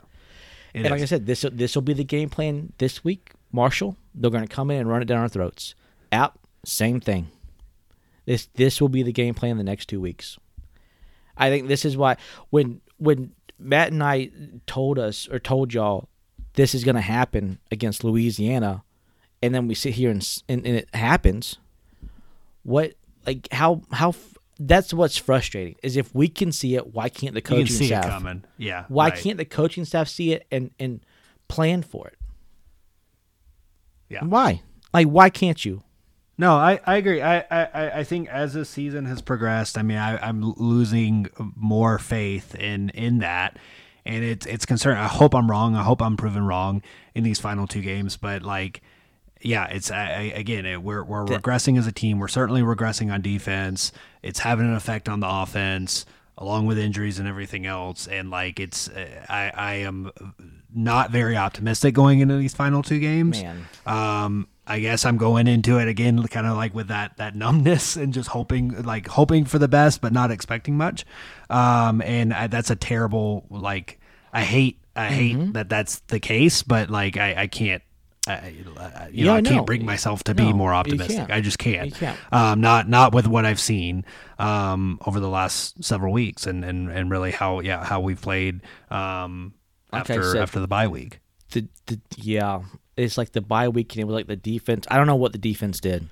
and like I said, this this will be the game plan this week. Marshall, they're going to come in and run it down our throats. App, same thing. This this will be the game plan the next two weeks. I think this is why when when Matt and I told us or told y'all this is going to happen against Louisiana, and then we sit here and, s- and and it happens. What like how how that's what's frustrating is if we can see it, why can't the coaching can see staff? it coming. Yeah. Why right. can't the coaching staff see it and and plan for it? Yeah. Why? Like why can't you? No, I, I agree. I, I, I think as the season has progressed, I mean, I, I'm losing more faith in in that, and it's it's concerning. I hope I'm wrong. I hope I'm proven wrong in these final two games. But like, yeah, it's I, again, it, we're we're regressing as a team. We're certainly regressing on defense. It's having an effect on the offense, along with injuries and everything else. And like, it's uh, I I am not very optimistic going into these final two games. Man. Um, I guess I'm going into it again, kind of like with that that numbness and just hoping, like hoping for the best, but not expecting much. Um, and I, that's a terrible, like, I hate, I hate Mm-hmm. that that's the case, but like, I, I can't. I, I- you know, Yeah, I can't no. bring myself to No, be more optimistic. I just can't. You can't. Um, not not with what I've seen um, over the last several weeks, and, and, and really how yeah how we've played um, Like after after the bye week. the, the yeah, it's like the bye week and it was like the defense. I don't know what the defense did,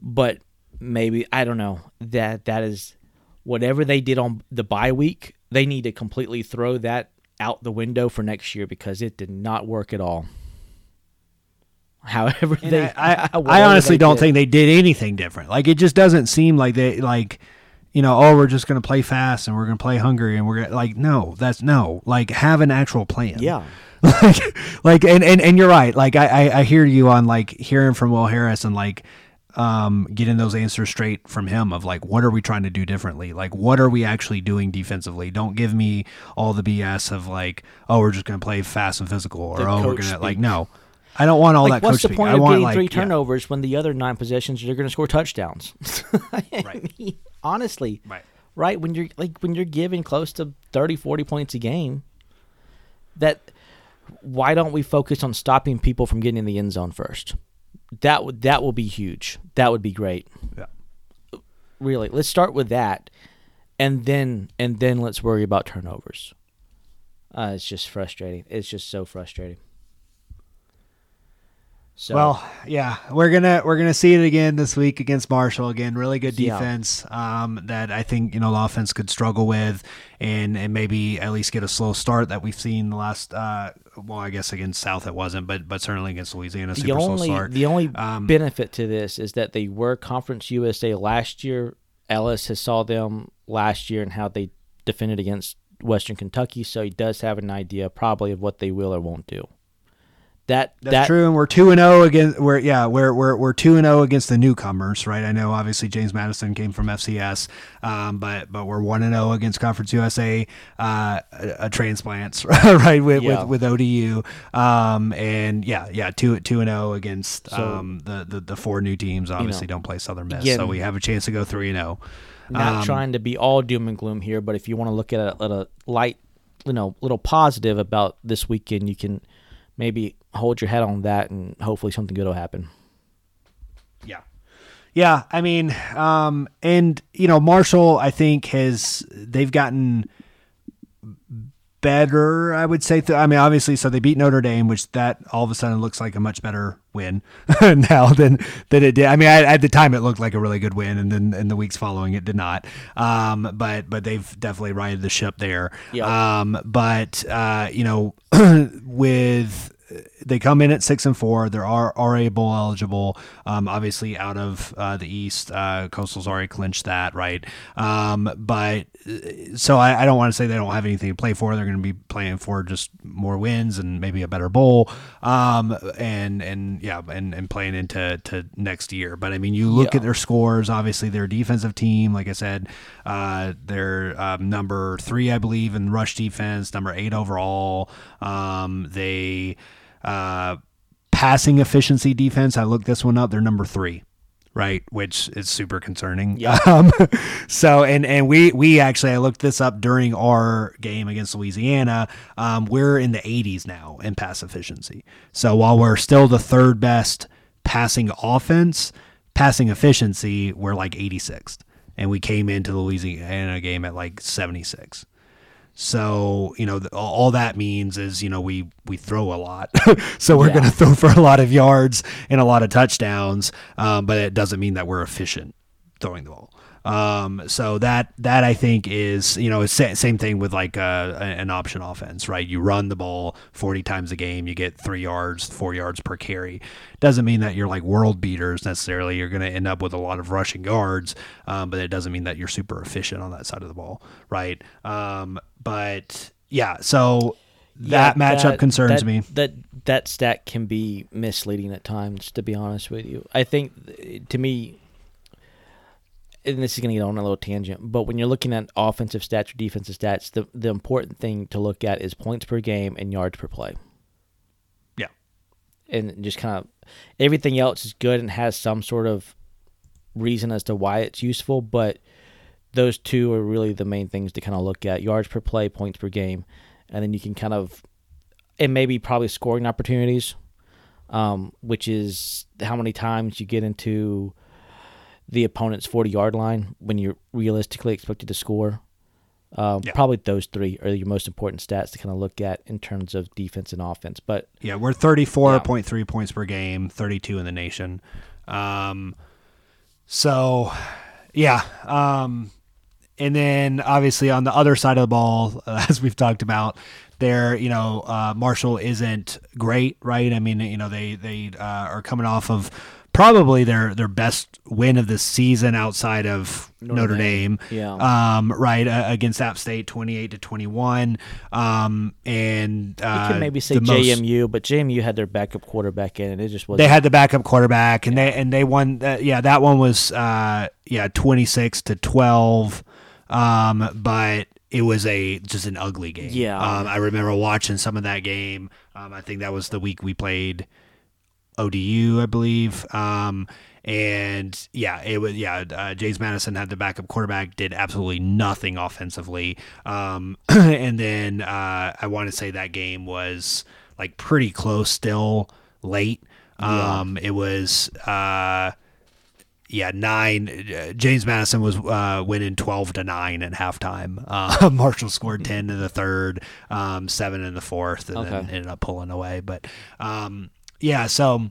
but maybe I don't know that that is whatever they did on the bye week. They need to completely throw that out the window for next year because it did not work at all. However, And they I, I, I honestly don't did. think they did anything different. Like it just doesn't seem like they like, you know, oh, we're just gonna play fast and we're gonna play hungry and we're gonna like no, that's no. Like have an actual plan. Yeah. like like and, and and you're right. Like I, I I hear you on like hearing from Will Harris and like um getting those answers straight from him of like what are we trying to do differently? Like what are we actually doing defensively? Don't give me all the BS of like oh we're just gonna play fast and physical or The oh we're gonna like no. I don't want all Like, that what's the point of getting like three yeah. turnovers when the other nine possessions you're going to score touchdowns? Right. mean, honestly, Right. right when you're like when you're giving close to 30 40 points a game that why don't we focus on stopping people from getting in the end zone first that would that will be huge that would be great Yeah. really let's start with that and then and then let's worry about turnovers uh, it's just frustrating it's just so frustrating so Well, yeah, we're gonna we're gonna see it again this week against Marshall. Again, really good Yeah. defense um, that I think you know the offense could struggle with, and and maybe at least get a slow start that we've seen the last. Uh, well, I guess against South it wasn't, but but certainly against Louisiana, the super only slow start. the only Um, benefit to this is that they were Conference USA last year. Ellis has saw them last year and how they defended against Western Kentucky, so he does have an idea probably of what they will or won't do. That That's that true, and we're two and zero against. We're yeah, we're we're we're two and zero against the newcomers, right? I know obviously James Madison came from FCS, um, but but we're one and zero against Conference USA, uh, a, a transplants, right? With, Yeah. with with ODU, um, and yeah, yeah, two two and zero against So- um the, the the four new teams. Obviously, don't play Southern Miss, again- so we have a chance to go three and zero. not Um, trying to be all doom and gloom here, but if you want to look at a, at a light, you know, little positive about this weekend, you can maybe hold your head on that, and hopefully something good will happen. Yeah. Yeah, I mean, um, and you know, Marshall, I think has they've gotten better. I would say. Th- I mean, obviously, so they beat Notre Dame, which that all of a sudden looks like a much better win now than than it did. I mean, I, at the time it looked like a really good win, and then in the weeks following it did not. Um, but but they've definitely righted the ship there. Yeah. Um, but uh, you know, with they come in at six and four. They're RA bowl eligible. Um, obviously, out of uh, the East, uh, Coastal's already clinched that, right? Um, but uh, so I, I don't want to say they don't have anything to play for. They're going to be playing for just more wins and maybe a better bowl. Um, and and yeah, and, and playing into to next year. But I mean, you look Yeah. at their scores. Obviously, their defensive team, like I said, uh, they're um, number three, I believe, in rush defense, number eight overall. Um, they uh, passing efficiency defense. I looked this one up. They're number three, right? Which is super concerning. Yeah. Um, so and and we we actually I looked this up during our game against Louisiana. Um, we're in the 80s now in pass efficiency. So while we're still the third best passing offense, passing efficiency, we're like 86th, and we came into the Louisiana game at like 76. So you know all that means is you know we we throw a lot, so we're Yeah. going to throw for a lot of yards and a lot of touchdowns, um, but it doesn't mean that we're efficient throwing the ball. Um, so that that I think is you know same thing with like uh, a- an option offense, right? You run the ball forty times a game, you get three yards, four yards per carry. Doesn't mean that you're like world beaters necessarily. You're going to end up with a lot of rushing yards, um, but it doesn't mean that you're super efficient on that side of the ball, right? Um, but yeah, so that Yeah, matchup concerns that- me. That that stat can be misleading at times. To be honest with you, I think to me, and this is going to get on a little tangent, but when you're looking at offensive stats or defensive stats, the the important thing to look at is points per game and yards per play, Yeah. and just kind of everything else is good and has some sort of reason as to why it's useful, but those two are really the main things to kind of look at: yards per play, points per game, and then you can kind of and maybe probably scoring opportunities, um, which is how many times you get into the opponent's 40 yard line when you're realistically expected to score. Um, Yeah. Probably those three are your most important stats to kind of look at in terms of defense and offense. But Yeah, we're 34.3 points per game, 32 in the nation. Um, so, yeah. Um, and then obviously on the other side of the ball, as we've talked about, there, you know, uh, Marshall isn't great, right? I mean, you know, they they uh, are coming off of probably their their best win of the season outside of Notre, Dame. Dame, Yeah. um, right uh, against App State, twenty eight to twenty one, um, and uh, you could maybe say the most- JMU, but JMU had their backup quarterback in, and it just wasn't. they had the backup quarterback, and they and they won. Uh, yeah, that one was uh, yeah twenty six to twelve, um, but it was a just an ugly game. Yeah. um, I remember watching some of that game. Um, I think that was the week we played ODU, I believe. Um, and yeah, it was yeah. Uh, James Madison had the backup quarterback, did absolutely nothing offensively. Um, and then uh, I want to say that game was like pretty close still late. Um, it was uh, yeah nine. Uh, James Madison was uh, winning twelve to nine at halftime. Uh, Marshall scored ten in the third, um, seven in the fourth, and then ended up pulling away. But um, yeah, so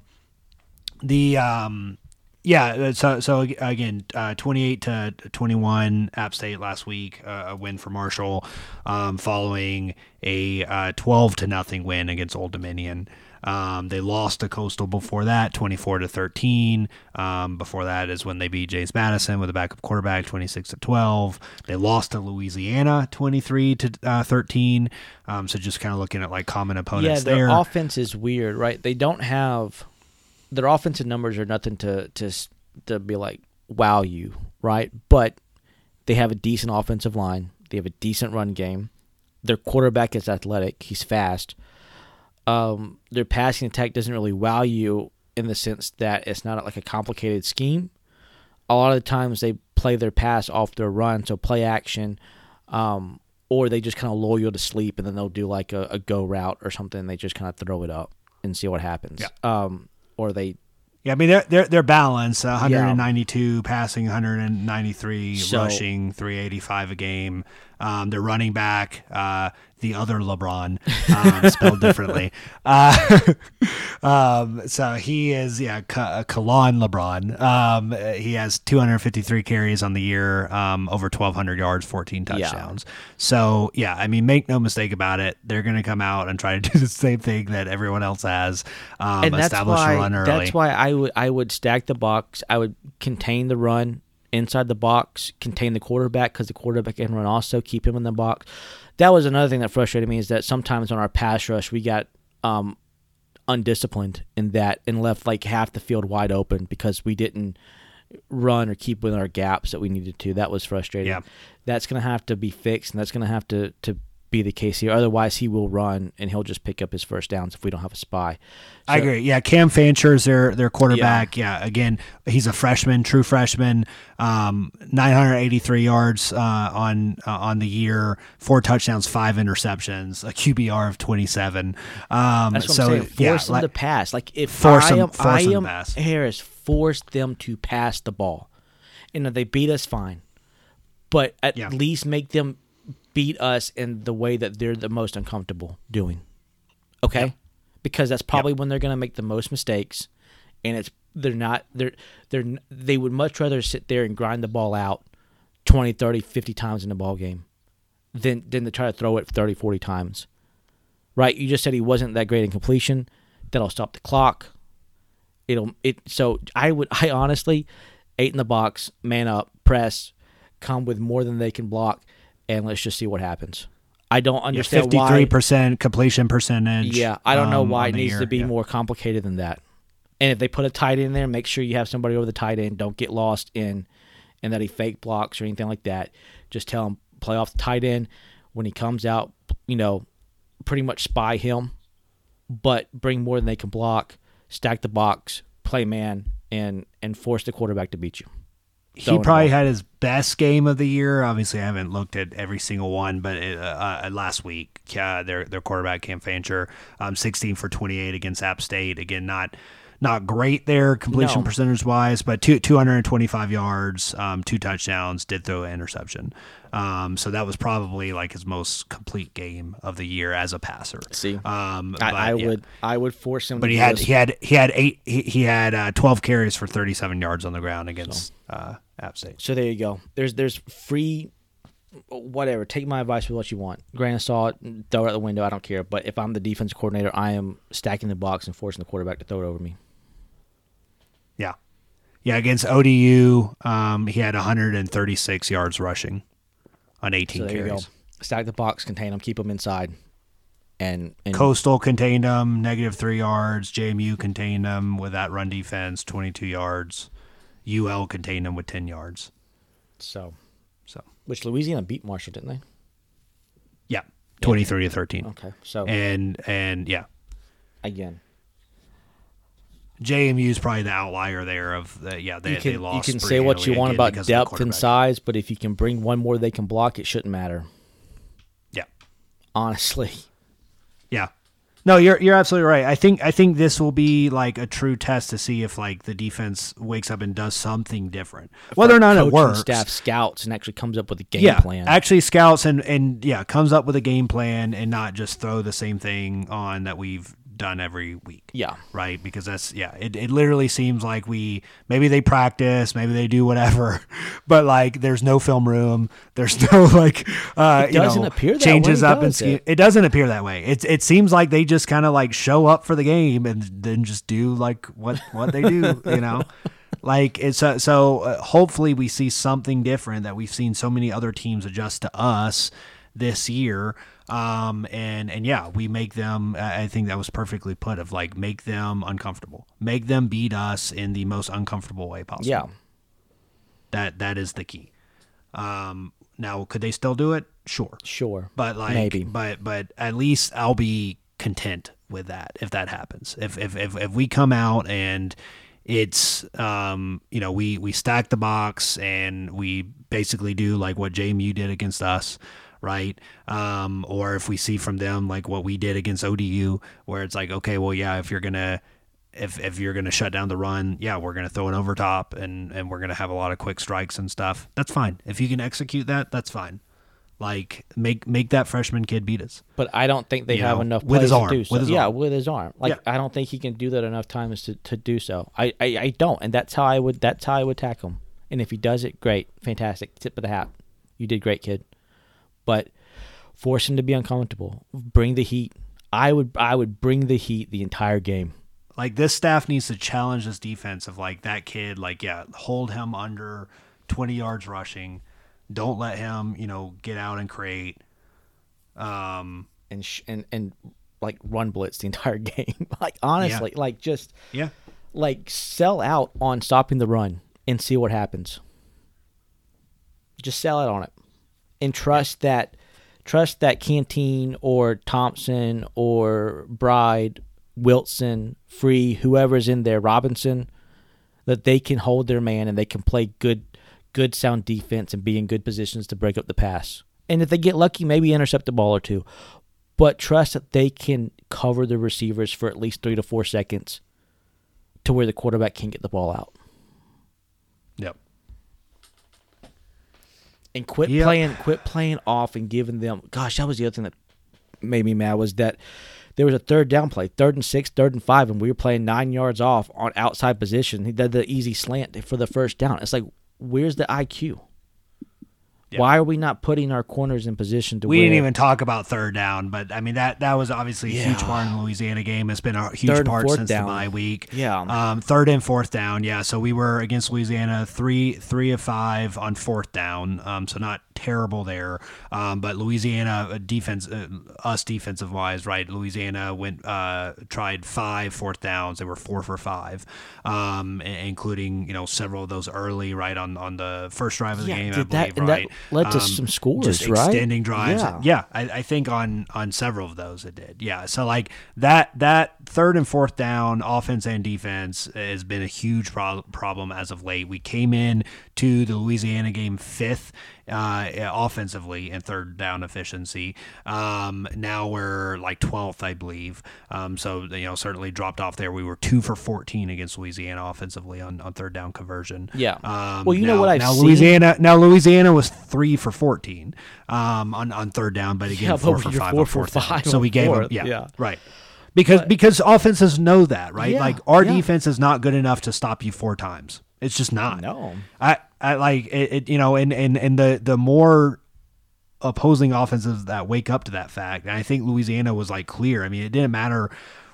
the um yeah so so again uh 28 to 21 app state last week uh, a win for marshall um following a uh 12 to nothing win against old dominion um, they lost to Coastal before that, 24 to 13. Um, before that is when they beat James Madison with a backup quarterback, 26 to 12. They lost to Louisiana, 23 to uh, 13. Um, so just kind of looking at like common opponents yeah, their there. offense is weird, right? They don't have their offensive numbers are nothing to to to be like wow you, right? But they have a decent offensive line. They have a decent run game. Their quarterback is athletic. He's fast. Um, their passing attack doesn't really wow you in the sense that it's not like a complicated scheme. A lot of the times they play their pass off their run, so play action, um, or they just kind of lull you to sleep and then they'll do like a, a go route or something. They just kind of throw it up and see what happens. Yeah. Um, or they Yeah, I mean they're they're they're balanced. Uh, 192 passing, 193 So- rushing, 385 a game. Um, their running back, uh, the other LeBron, um, spelled differently. Uh, um, so he is yeah, Ka- Khalan Laborn. Um, uh, he has 253 carries on the year, um, over 1,200 yards, 14 touchdowns. So yeah, I mean, make no mistake about it. They're going to come out and try to do the same thing that everyone else has. Um, and that's why a run early. that's why I would I would stack the box. I would contain the run inside the box, contain the quarterback because the quarterback can run also keep him in the box. That was another thing that frustrated me is that sometimes on our pass rush we got um, undisciplined in that and left like half the field wide open because we didn't run or keep within our gaps that we needed to. That was frustrating. Yeah. That's going to have to be fixed and that's going to have to to be the case here. Otherwise, he will run and he'll just pick up his first downs if we don't have a spy. I agree. Yeah, Cam Fancher's their their quarterback. Yeah. again, he's a freshman, true freshman. Um, 983 yards uh, on uh, on the year, four touchdowns, five interceptions, a QBR of 27. Um, That's what so I'm saying. Force yeah, them like- to pass. Like if Force I them- am, force I them to am pass. Harris, force them to pass the ball. And if they beat us, fine. But at Yeah. least make them beat us in the way that they're the most uncomfortable doing. Okay? Because that's probably when they're going to make the most mistakes, and it's they're not they're they're they would much rather sit there and grind the ball out 20, 30, 50 times in the ball game than than to try to throw it 30, 40 times right? You just said he wasn't that great in completion. That'll stop the clock. It'll it. So I would I honestly, eight in the box, man up, press, come with more than they can block, and let's just see what happens. I don't yeah, understand 53% why. completion percentage. Yeah, I don't know um, why it needs year. to be Yeah. more complicated than that. And if they put a tight end there, make sure you have somebody over the tight end. Don't get lost in, in that he fake blocks or anything like that. Just tell him play off the tight end when he comes out. You know, pretty much spy him, but bring more than they can block. stack the box, play man, and and force the quarterback to beat you. He probably had his best game of the year. Obviously, I haven't looked at every single one, but uh, uh, last week, uh, their their quarterback Cam Fancher, um, 16 for 28 against App State. Again, not not great there completion No. percentage wise, but two, 225 yards, um, two touchdowns. Did throw an interception, um, so that was probably like his most complete game of the year as a passer. See, um, I, but, I yeah. would I would force him. But to he had he had he had eight he, he had uh, 12 carries for 37 yards on the ground against uh, App State. So there you go. There's there's free whatever. Take my advice with what you want. Grain of salt, throw it out the window. I don't care. But if I'm the defense coordinator, I am stacking the box and forcing the quarterback to throw it over me. Yeah. Yeah, against ODU, um, he had 136 yards rushing on 18 So there you go. carries. Stack the box, contain them, keep them inside, and and Coastal contained them negative three yards. JMU contained them with that run defense, 22 yards. UL contained them with 10 yards. so So, which Louisiana beat Marshall, didn't they? yeah, 23 to 13. Okay, so And, and yeah, again, JMU is probably the outlier there of the, yeah, they, you can they lost. you can say what you want about because of the depth and size, but if you can bring one more they can block, it shouldn't matter. Yeah. Honestly, Yeah. No, you're you're absolutely right. I think I think this will be like a true test to see if like the defense wakes up and does something different. Whether or not it works. staff scouts and actually comes up with a game yeah, plan. actually scouts and and yeah, comes up with a game plan and not just throw the same thing on that we've done every week. yeah, Right, because that's yeah. It, it literally seems like we maybe they practice, maybe they do whatever, but like there's no film room, there's no like uh, It you doesn't know, appear that changes way, up and scheme. it? It doesn't appear that way. It it seems like they just kind of like show up for the game and then just do like what what they do, you know. Like it's uh, so uh, hopefully we see something different that we've seen so many other teams adjust to us this year. Um and and yeah, we make them. I think that was perfectly put. Of like make them uncomfortable, make them beat us in the most uncomfortable way possible. yeah. that that is the key. Um, now could they still do it? Sure, Sure, but like maybe. but but at least I'll be content with that if that happens. If if if, if we come out and it's um you know we we stack the box and we basically do like what JMU did against us right um or if we see from them like what we did against ODU where it's like okay well yeah if you're gonna if if you're gonna shut down the run yeah we're gonna throw it over top and and we're gonna have a lot of quick strikes and stuff that's fine if you can execute that that's fine like make make that freshman kid beat us But I don't think they You have know, enough with his arm, to do so. with his yeah, arm. with his arm. Like Yeah. I don't think he can do that enough times to, to do so. I, I, I don't, and that's how I would that's how I would tackle him. And if he does it, great, fantastic, tip of the hat. You did great, kid. But force him to be uncomfortable. Bring the heat. I would I would bring the heat the entire game. like this staff needs to challenge this defense of like that kid like yeah hold him under 20 yards rushing don't let him you know get out and create um and sh- and and like run blitz the entire game. like honestly, like just yeah like sell out on stopping the run and see what happens. Just sell out on it, and trust that trust that Canteen or Thompson or Bride, Wilson, Free, whoever's in there, Robinson, that they can hold their man and they can play good, good sound defense and be in good positions to break up the pass. And if they get lucky, maybe intercept a ball or two. But trust that they can cover the receivers for at least three to four seconds to where the quarterback can't get the ball out. yep And quit Yep. playing quit playing off and giving them gosh, that was the other thing that made me mad was that there was a third down play, third and six, third and five, and we were playing nine yards off on outside position. He did the easy slant for the first down. It's like, where's the IQ? Yeah. Why are we not putting our corners in position to win? we didn't even talk about third down but i mean that that was obviously a huge part in the louisiana game it's been a huge Third part since down. the bye week Yeah. um third and fourth down yeah so we were against louisiana three three of five on fourth down um so not terrible there. Um, but Louisiana uh, defense, uh, us defensive wise, right? Louisiana went uh, tried five fourth downs. They were four for five, um, including you know several of those early right on on the first drive of the Yeah, game. I that- believe, that right? led to Um, some scores, just right? Extending drives. Yeah. yeah, I, I think on on several of those it did. Yeah, so like that that third and fourth down offense and defense has been a huge pro- problem as of late. We came in to the Louisiana game fifth uh, offensively and third down efficiency. Um, now we're like twelfth, I believe. Um, so you know certainly dropped off there. We were two for fourteen against Louisiana offensively on, on third down conversion. Yeah. Um, Well, you know what I've now seen? Louisiana now Louisiana was three for fourteen um, on on third down, but again Yeah, four but for five four for fourth down. five So we gave them yeah, yeah. right because because offenses know that right Yeah, like our yeah. defense is not good enough to stop you four times. It's just not. No. I I like it, it you know and and and the the more opposing offenses that wake up to that fact. And I think Louisiana was like clear. I mean, it didn't matter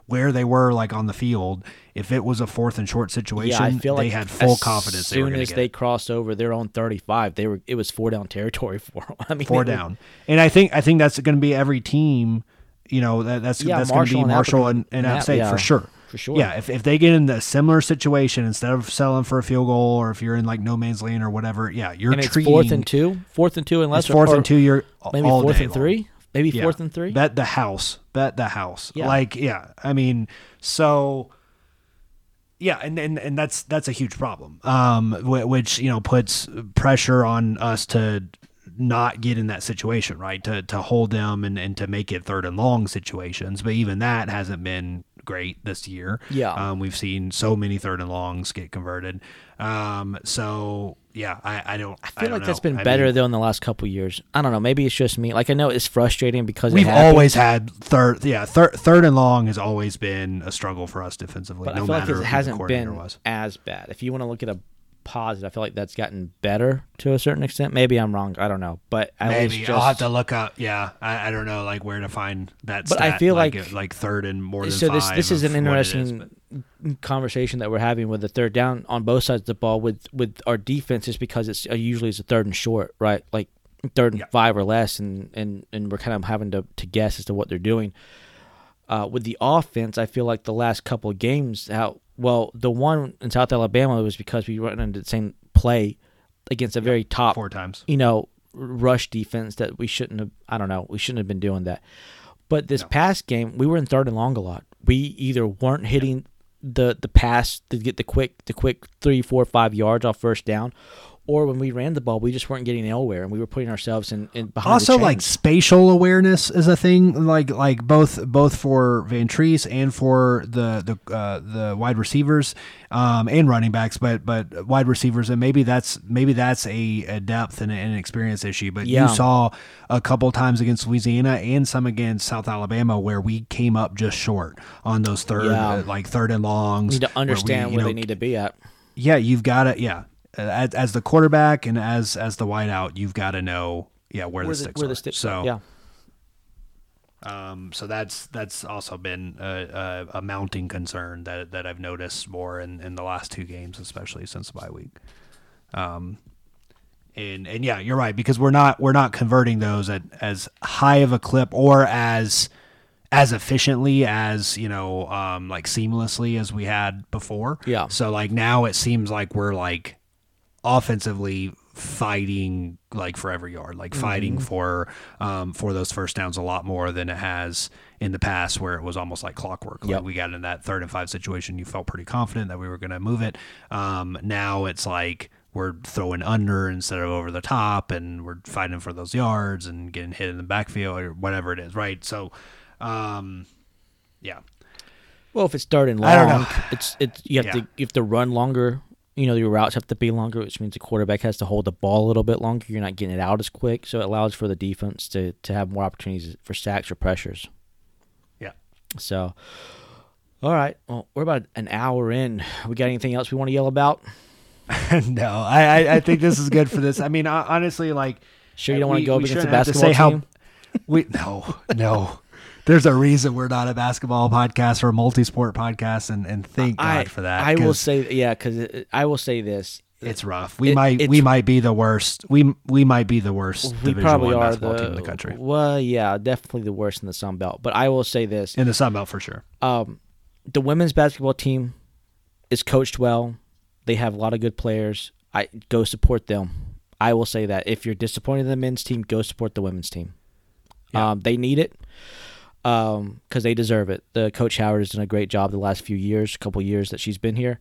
where they were like on the field. If it was a fourth and short situation, Yeah, I feel they like had full as confidence. they were soon gonna as they crossed over their own 35, they were it was four down territory for them. I mean, four down. And I think I think that's going to be every team. You know that that's Yeah, that's going to be and Marshall and, and and App App, State yeah, for sure. For sure. Yeah, if, if they get in a similar situation instead of selling for a field goal or if you're in like no man's land or whatever, yeah, you're And it's treating fourth and two, fourth and two, unless it's fourth or, and two. You're maybe all fourth day and long. three, maybe Yeah. fourth and three. Bet the house. Bet the house. Yeah. Like yeah, I mean, so yeah, and, and and that's that's a huge problem. Um, which you know puts pressure on us to not get in that situation, right? To to hold them and and to make it third and long situations. But even that hasn't been great this year. Yeah. Um, we've seen so many third and longs get converted. Um, so yeah, I I don't. I feel don't like that's been I better mean, though in the last couple years. I don't know. Maybe it's just me. Like I know it's frustrating because We've always had third, yeah, third, third and long has always been a struggle for us defensively. but no I feel like it hasn't been was. as bad. If you want to look at a positive, I feel like that's gotten better to a certain extent. Maybe I'm wrong. I don't know, but Maybe just, I'll have to look up. Yeah, I, I don't know like where to find that. But I feel like like- like third and more than so this this is an is, interesting but- conversation that we're having with the third down on both sides of the ball with with our defenses because it's uh, usually it's a third and short, right? Like third and Yeah. five or less, and and and we're kind of having to to guess as to what they're doing. Uh, with the offense, I feel like the last couple of games, how well the one in South Alabama was because we went into the same play against a very top four times. you know, rush defense that we shouldn't have. I don't know. We shouldn't have been doing that. But this No. past game, we were in third and long a lot. We either weren't hitting the the pass to get the quick the quick three, four, five yards off first down, or when we ran the ball, we just weren't getting anywhere, and we were putting ourselves in, in behind. Also, like spatial awareness is a thing. Like like both both for Vantrease and for the the uh, the wide receivers um, and running backs, but but wide receivers and maybe that's maybe that's a, a depth and an experience issue. But Yeah. you saw a couple times against Louisiana and some against South Alabama where we came up just short on those third Yeah. uh, like third and longs. We need to where we, understand you where know, they need to be at. yeah, you've got to yeah. As, as the quarterback and as as the wideout, you've got to know yeah where, Where the the, sticks where are. the so. Yeah. um, so that's that's also been a, a, a mounting concern that that I've noticed more in, in the last two games, especially since the bye week. Um, and and yeah, you're right because we're not we're not converting those at as high of a clip or as as efficiently as you know um, like seamlessly as we had before. Yeah. So like now it seems like we're like offensively fighting like for every yard, like fighting Mm-hmm. for um, for those first downs a lot more than it has in the past, where it was almost like clockwork. Like Yep. we got in that third and five situation, you felt pretty confident that we were going to move it. Um, now it's like we're throwing under instead of over the top, and we're fighting for those yards and getting hit in the backfield or whatever it is, right? So, um, yeah, Well, if it's starting long, I don't know. it's it's you have Yeah. to you have to run longer. You know, your routes have to be longer, which means the quarterback has to hold the ball a little bit longer. You're not getting it out as quick, so it allows for the defense to to have more opportunities for sacks or pressures. yeah. So, all right, well, we're about an hour in. We got anything else we want to yell about? no, I, I I think this is good for this. I mean, honestly, like Sure, you don't we- want to go up against the basketball say how- team. We no, no. There's a reason we're not a basketball podcast or a multi-sport podcast, and and thank God I, for that. I will say, yeah, because I will say this: it's rough. We It- might we might be the worst. We we might be the worst we Division probably One are basketball the, team in the country Well, yeah, definitely the worst in the Sun Belt. But I will say this: in the Sun Belt for sure. um, the women's basketball team is coached well. They have a lot of good players. I go support them. I will say that if you're disappointed in the men's team, go support the women's team. Yeah. Um, they need it because they deserve it. The coach Howard has done a great job the last few years, a couple years that she's been here.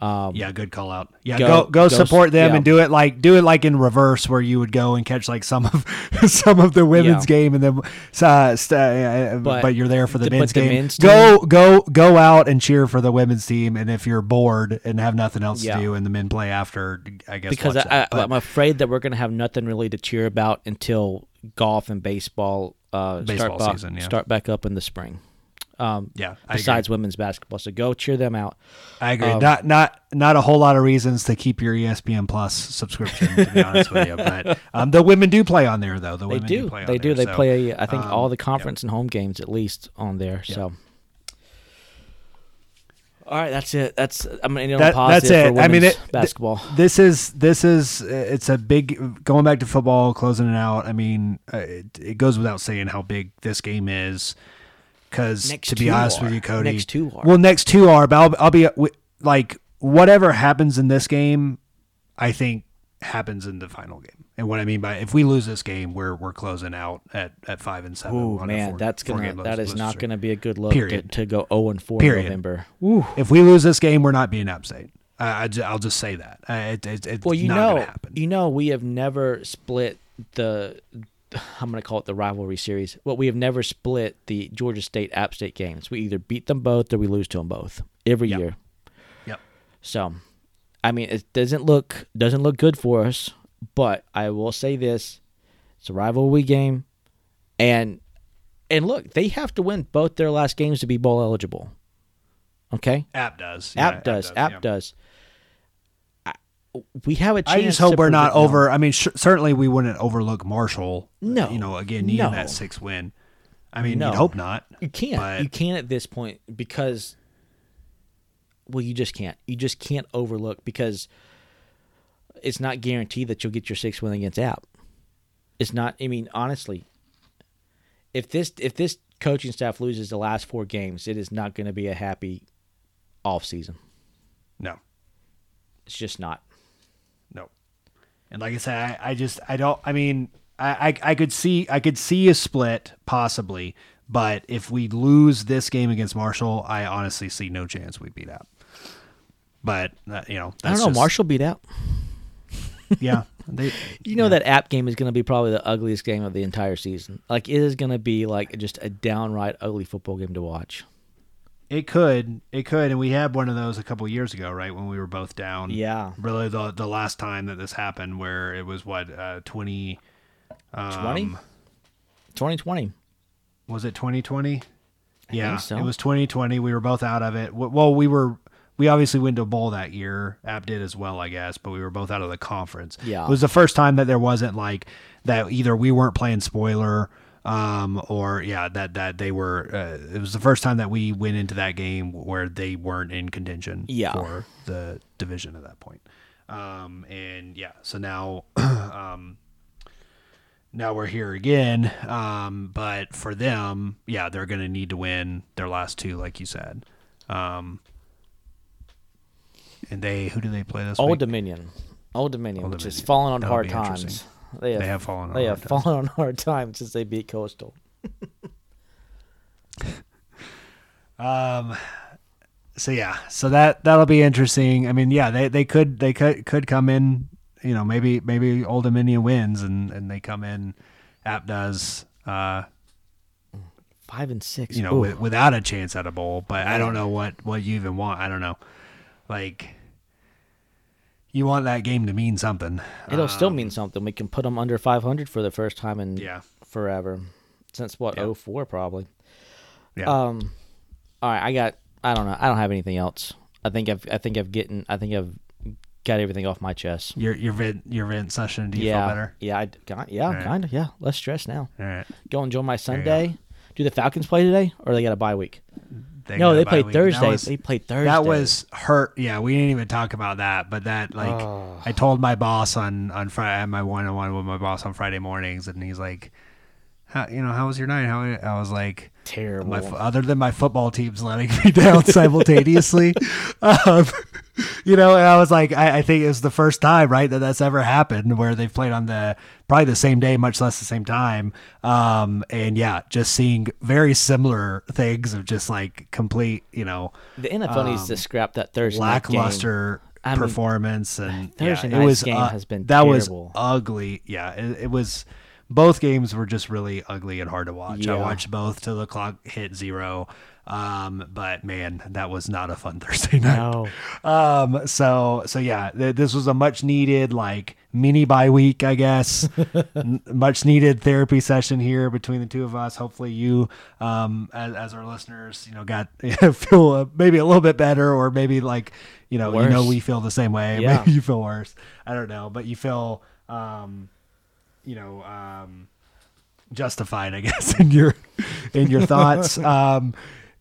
Um, Yeah, good call out. Yeah, Go- go go, go support them yeah. and do it like do it like in reverse, where you would go and catch like some of some of the women's Yeah. game, and then uh, st- uh, but, But you're there for the the- men's the game. men's go go go out and cheer for the women's team, and if you're bored and have nothing else Yeah. to do, and the men play after, I guess because I. I, I'm afraid that we're going to have nothing really to cheer about until golf and baseball, uh, Baseball start, season, yeah. start back up in the spring. Um, yeah, I agree. besides women's basketball, so go cheer them out. I agree. Um, not not not a whole lot of reasons to keep your ESPN Plus subscription. To be honest with you, but um, the women do play on there though. The They women do. play on they do. They so, play. I think um, all the yeah. conference and home games at least on there. So. All right, that's it. That's I'm gonna end on That- positive that's it. for I mean, it- basketball. This is this is it's a big going back to football, closing it out. I mean, uh, it, it goes without saying how big this game is. Because to be honest are. with you, Cody, Next two are. well, next two are. But I'll, I'll be like whatever happens in this game, I think happens in the final game. And what I mean by if we lose this game, we're we're closing out at, at five and seven. Oh man, four- that's gonna four-game that lose- is lose not streak. gonna be a good look to, Period. to go 0 and 4 Period. in November. If we lose this game, we're not being App State. I, I I'll just say that. It, it, it's Well, you not know, happen. you know, we have never split the. I'm going to call it the rivalry series. Well, we have never split the Georgia State App State games. We either beat them both or we lose to them both every Yep. year. Yep. So, I mean, it doesn't look doesn't look good for us. But I will say this: it's a rivalry game, and and look, they have to win both their last games to be bowl eligible. Okay, App does. app Yeah, does, app yeah. does. I, we have a chance. I just hope to we're not predict- no. over. I mean, sh- certainly we wouldn't overlook Marshall. Uh, no. you know, again needing No. that six win. I mean, No. you'd hope not. You can't. But- you can't at this point because well, you just can't. You just can't overlook because it's not guaranteed that you'll get your sixth win against App. It's not I mean, honestly, if this if this coaching staff loses the last four games, it is not going to be a happy off season. No, It's just not. no. And like I said, I, I just I don't. I mean, I, I I could see I could see a split possibly, but if we lose this game against Marshall, I honestly see no chance we beat App. But uh, you know, I don't know. just- Marshall beat App. Yeah, they, You know that app game is going to be probably the ugliest game of the entire season. Like it is going to be like just a downright ugly football game to watch. It could, it could, and we had one of those a couple years ago, right? When we were both down. Yeah. Really, the the last time that this happened, where it was what uh, twenty. Um, 20? 2020. Was it twenty twenty? Yeah, so. it was twenty twenty. We were both out of it. Well, we were. We obviously went to a bowl that year. App did as well, I guess, but we were both out of the conference. Yeah. it was the first time that there wasn't like that. Either we weren't playing spoiler, um, or yeah, that that they were. Uh, it was the first time that we went into that game where they weren't in contention Yeah. for the division at that point. Um, and yeah, so now, um, now we're here again. Um, but for them, yeah, they're going to need to win their last two, like you said. Um, and they, who do they play this Old week? Dominion. Old Dominion, Old which has Dominion. fallen on That'll hard times. They have, They have fallen on they hard have times. fallen on hard times since they beat Coastal. Um, so yeah, so that that'll be interesting. I mean, yeah, they, they could they could could come in. You know, maybe maybe Old Dominion wins and and they come in. App does. Uh, Five and six. you know, with, without a chance at a bowl. But I don't know what what you even want. I don't know. Like, you want that game to mean something. It'll still mean something. We can put them under 500 for the first time in Yeah. forever. Since what, Yeah. 04 probably. Yeah. Um, all right, I got. I don't know. I don't have anything else. I think I've. I think I've getting. I think I've got everything off my chest. your your vent your vent session. Do you yeah. feel better? Yeah. I got. Yeah. right. Kind of. Yeah. Less stress now. All right. Go enjoy my. Sunday. Do the Falcons play today, or they got a bye week? No, they played week. Thursday. was- they played Thursday. That was hurt. Yeah, we didn't even talk about that. But that like, Oh. I told my boss on on Friday. I had my one on one with my boss on Friday mornings, and he's like, how, you know, how was your night? How I was like, terrible. my, other than my football teams letting me down simultaneously, um, you know, and I was like, I, I think it was the first time, right, that that's ever happened where they've played on the probably the same day, much less the same time. Um, and yeah, just seeing very similar things of just like complete, you know, the NFL needs to scrap that Thursday lackluster I mean, performance and Thursday yeah, it was game uh, has been that was ugly. Yeah, it, it was. Both games were just really ugly and hard to watch. I watched both till the clock hit zero. Um, but man, that was not a fun Thursday night. No. Um, so so yeah, th- this was a much needed like mini bye week, I guess. N- much needed therapy session here between the two of us. Hopefully, you, um, as, as our listeners, you know, got feel uh, maybe a little bit better, or maybe like you know, you know, we feel the same way. Yeah. Maybe you feel worse. I don't know, but you feel, um, you know, um, justified, I guess, in your in your thoughts. Um,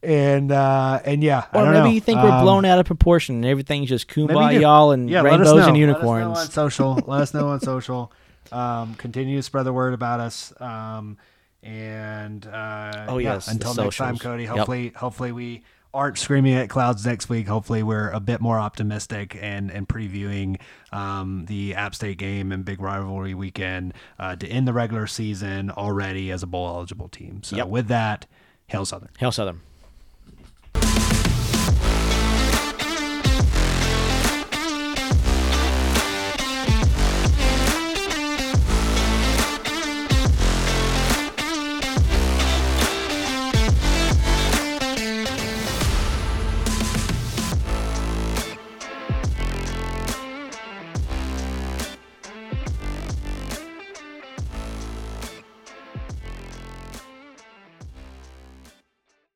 and uh, and yeah, I Or maybe know. you think we're Um, blown out of proportion and everything's just kumbaya y'all and Yeah, rainbows and Let us know unicorns. on social. let us know on social. Um, continue to spread the word about us. Um, and uh, Oh, yes, the until next time, socials. Cody. Yep. Hopefully, hopefully we aren't screaming at clouds next week. Hopefully, we're a bit more optimistic and and previewing um, the App State game and big rivalry weekend uh, to end the regular season already as a bowl eligible team. So Yep. with that, hail Southern. Hail Southern.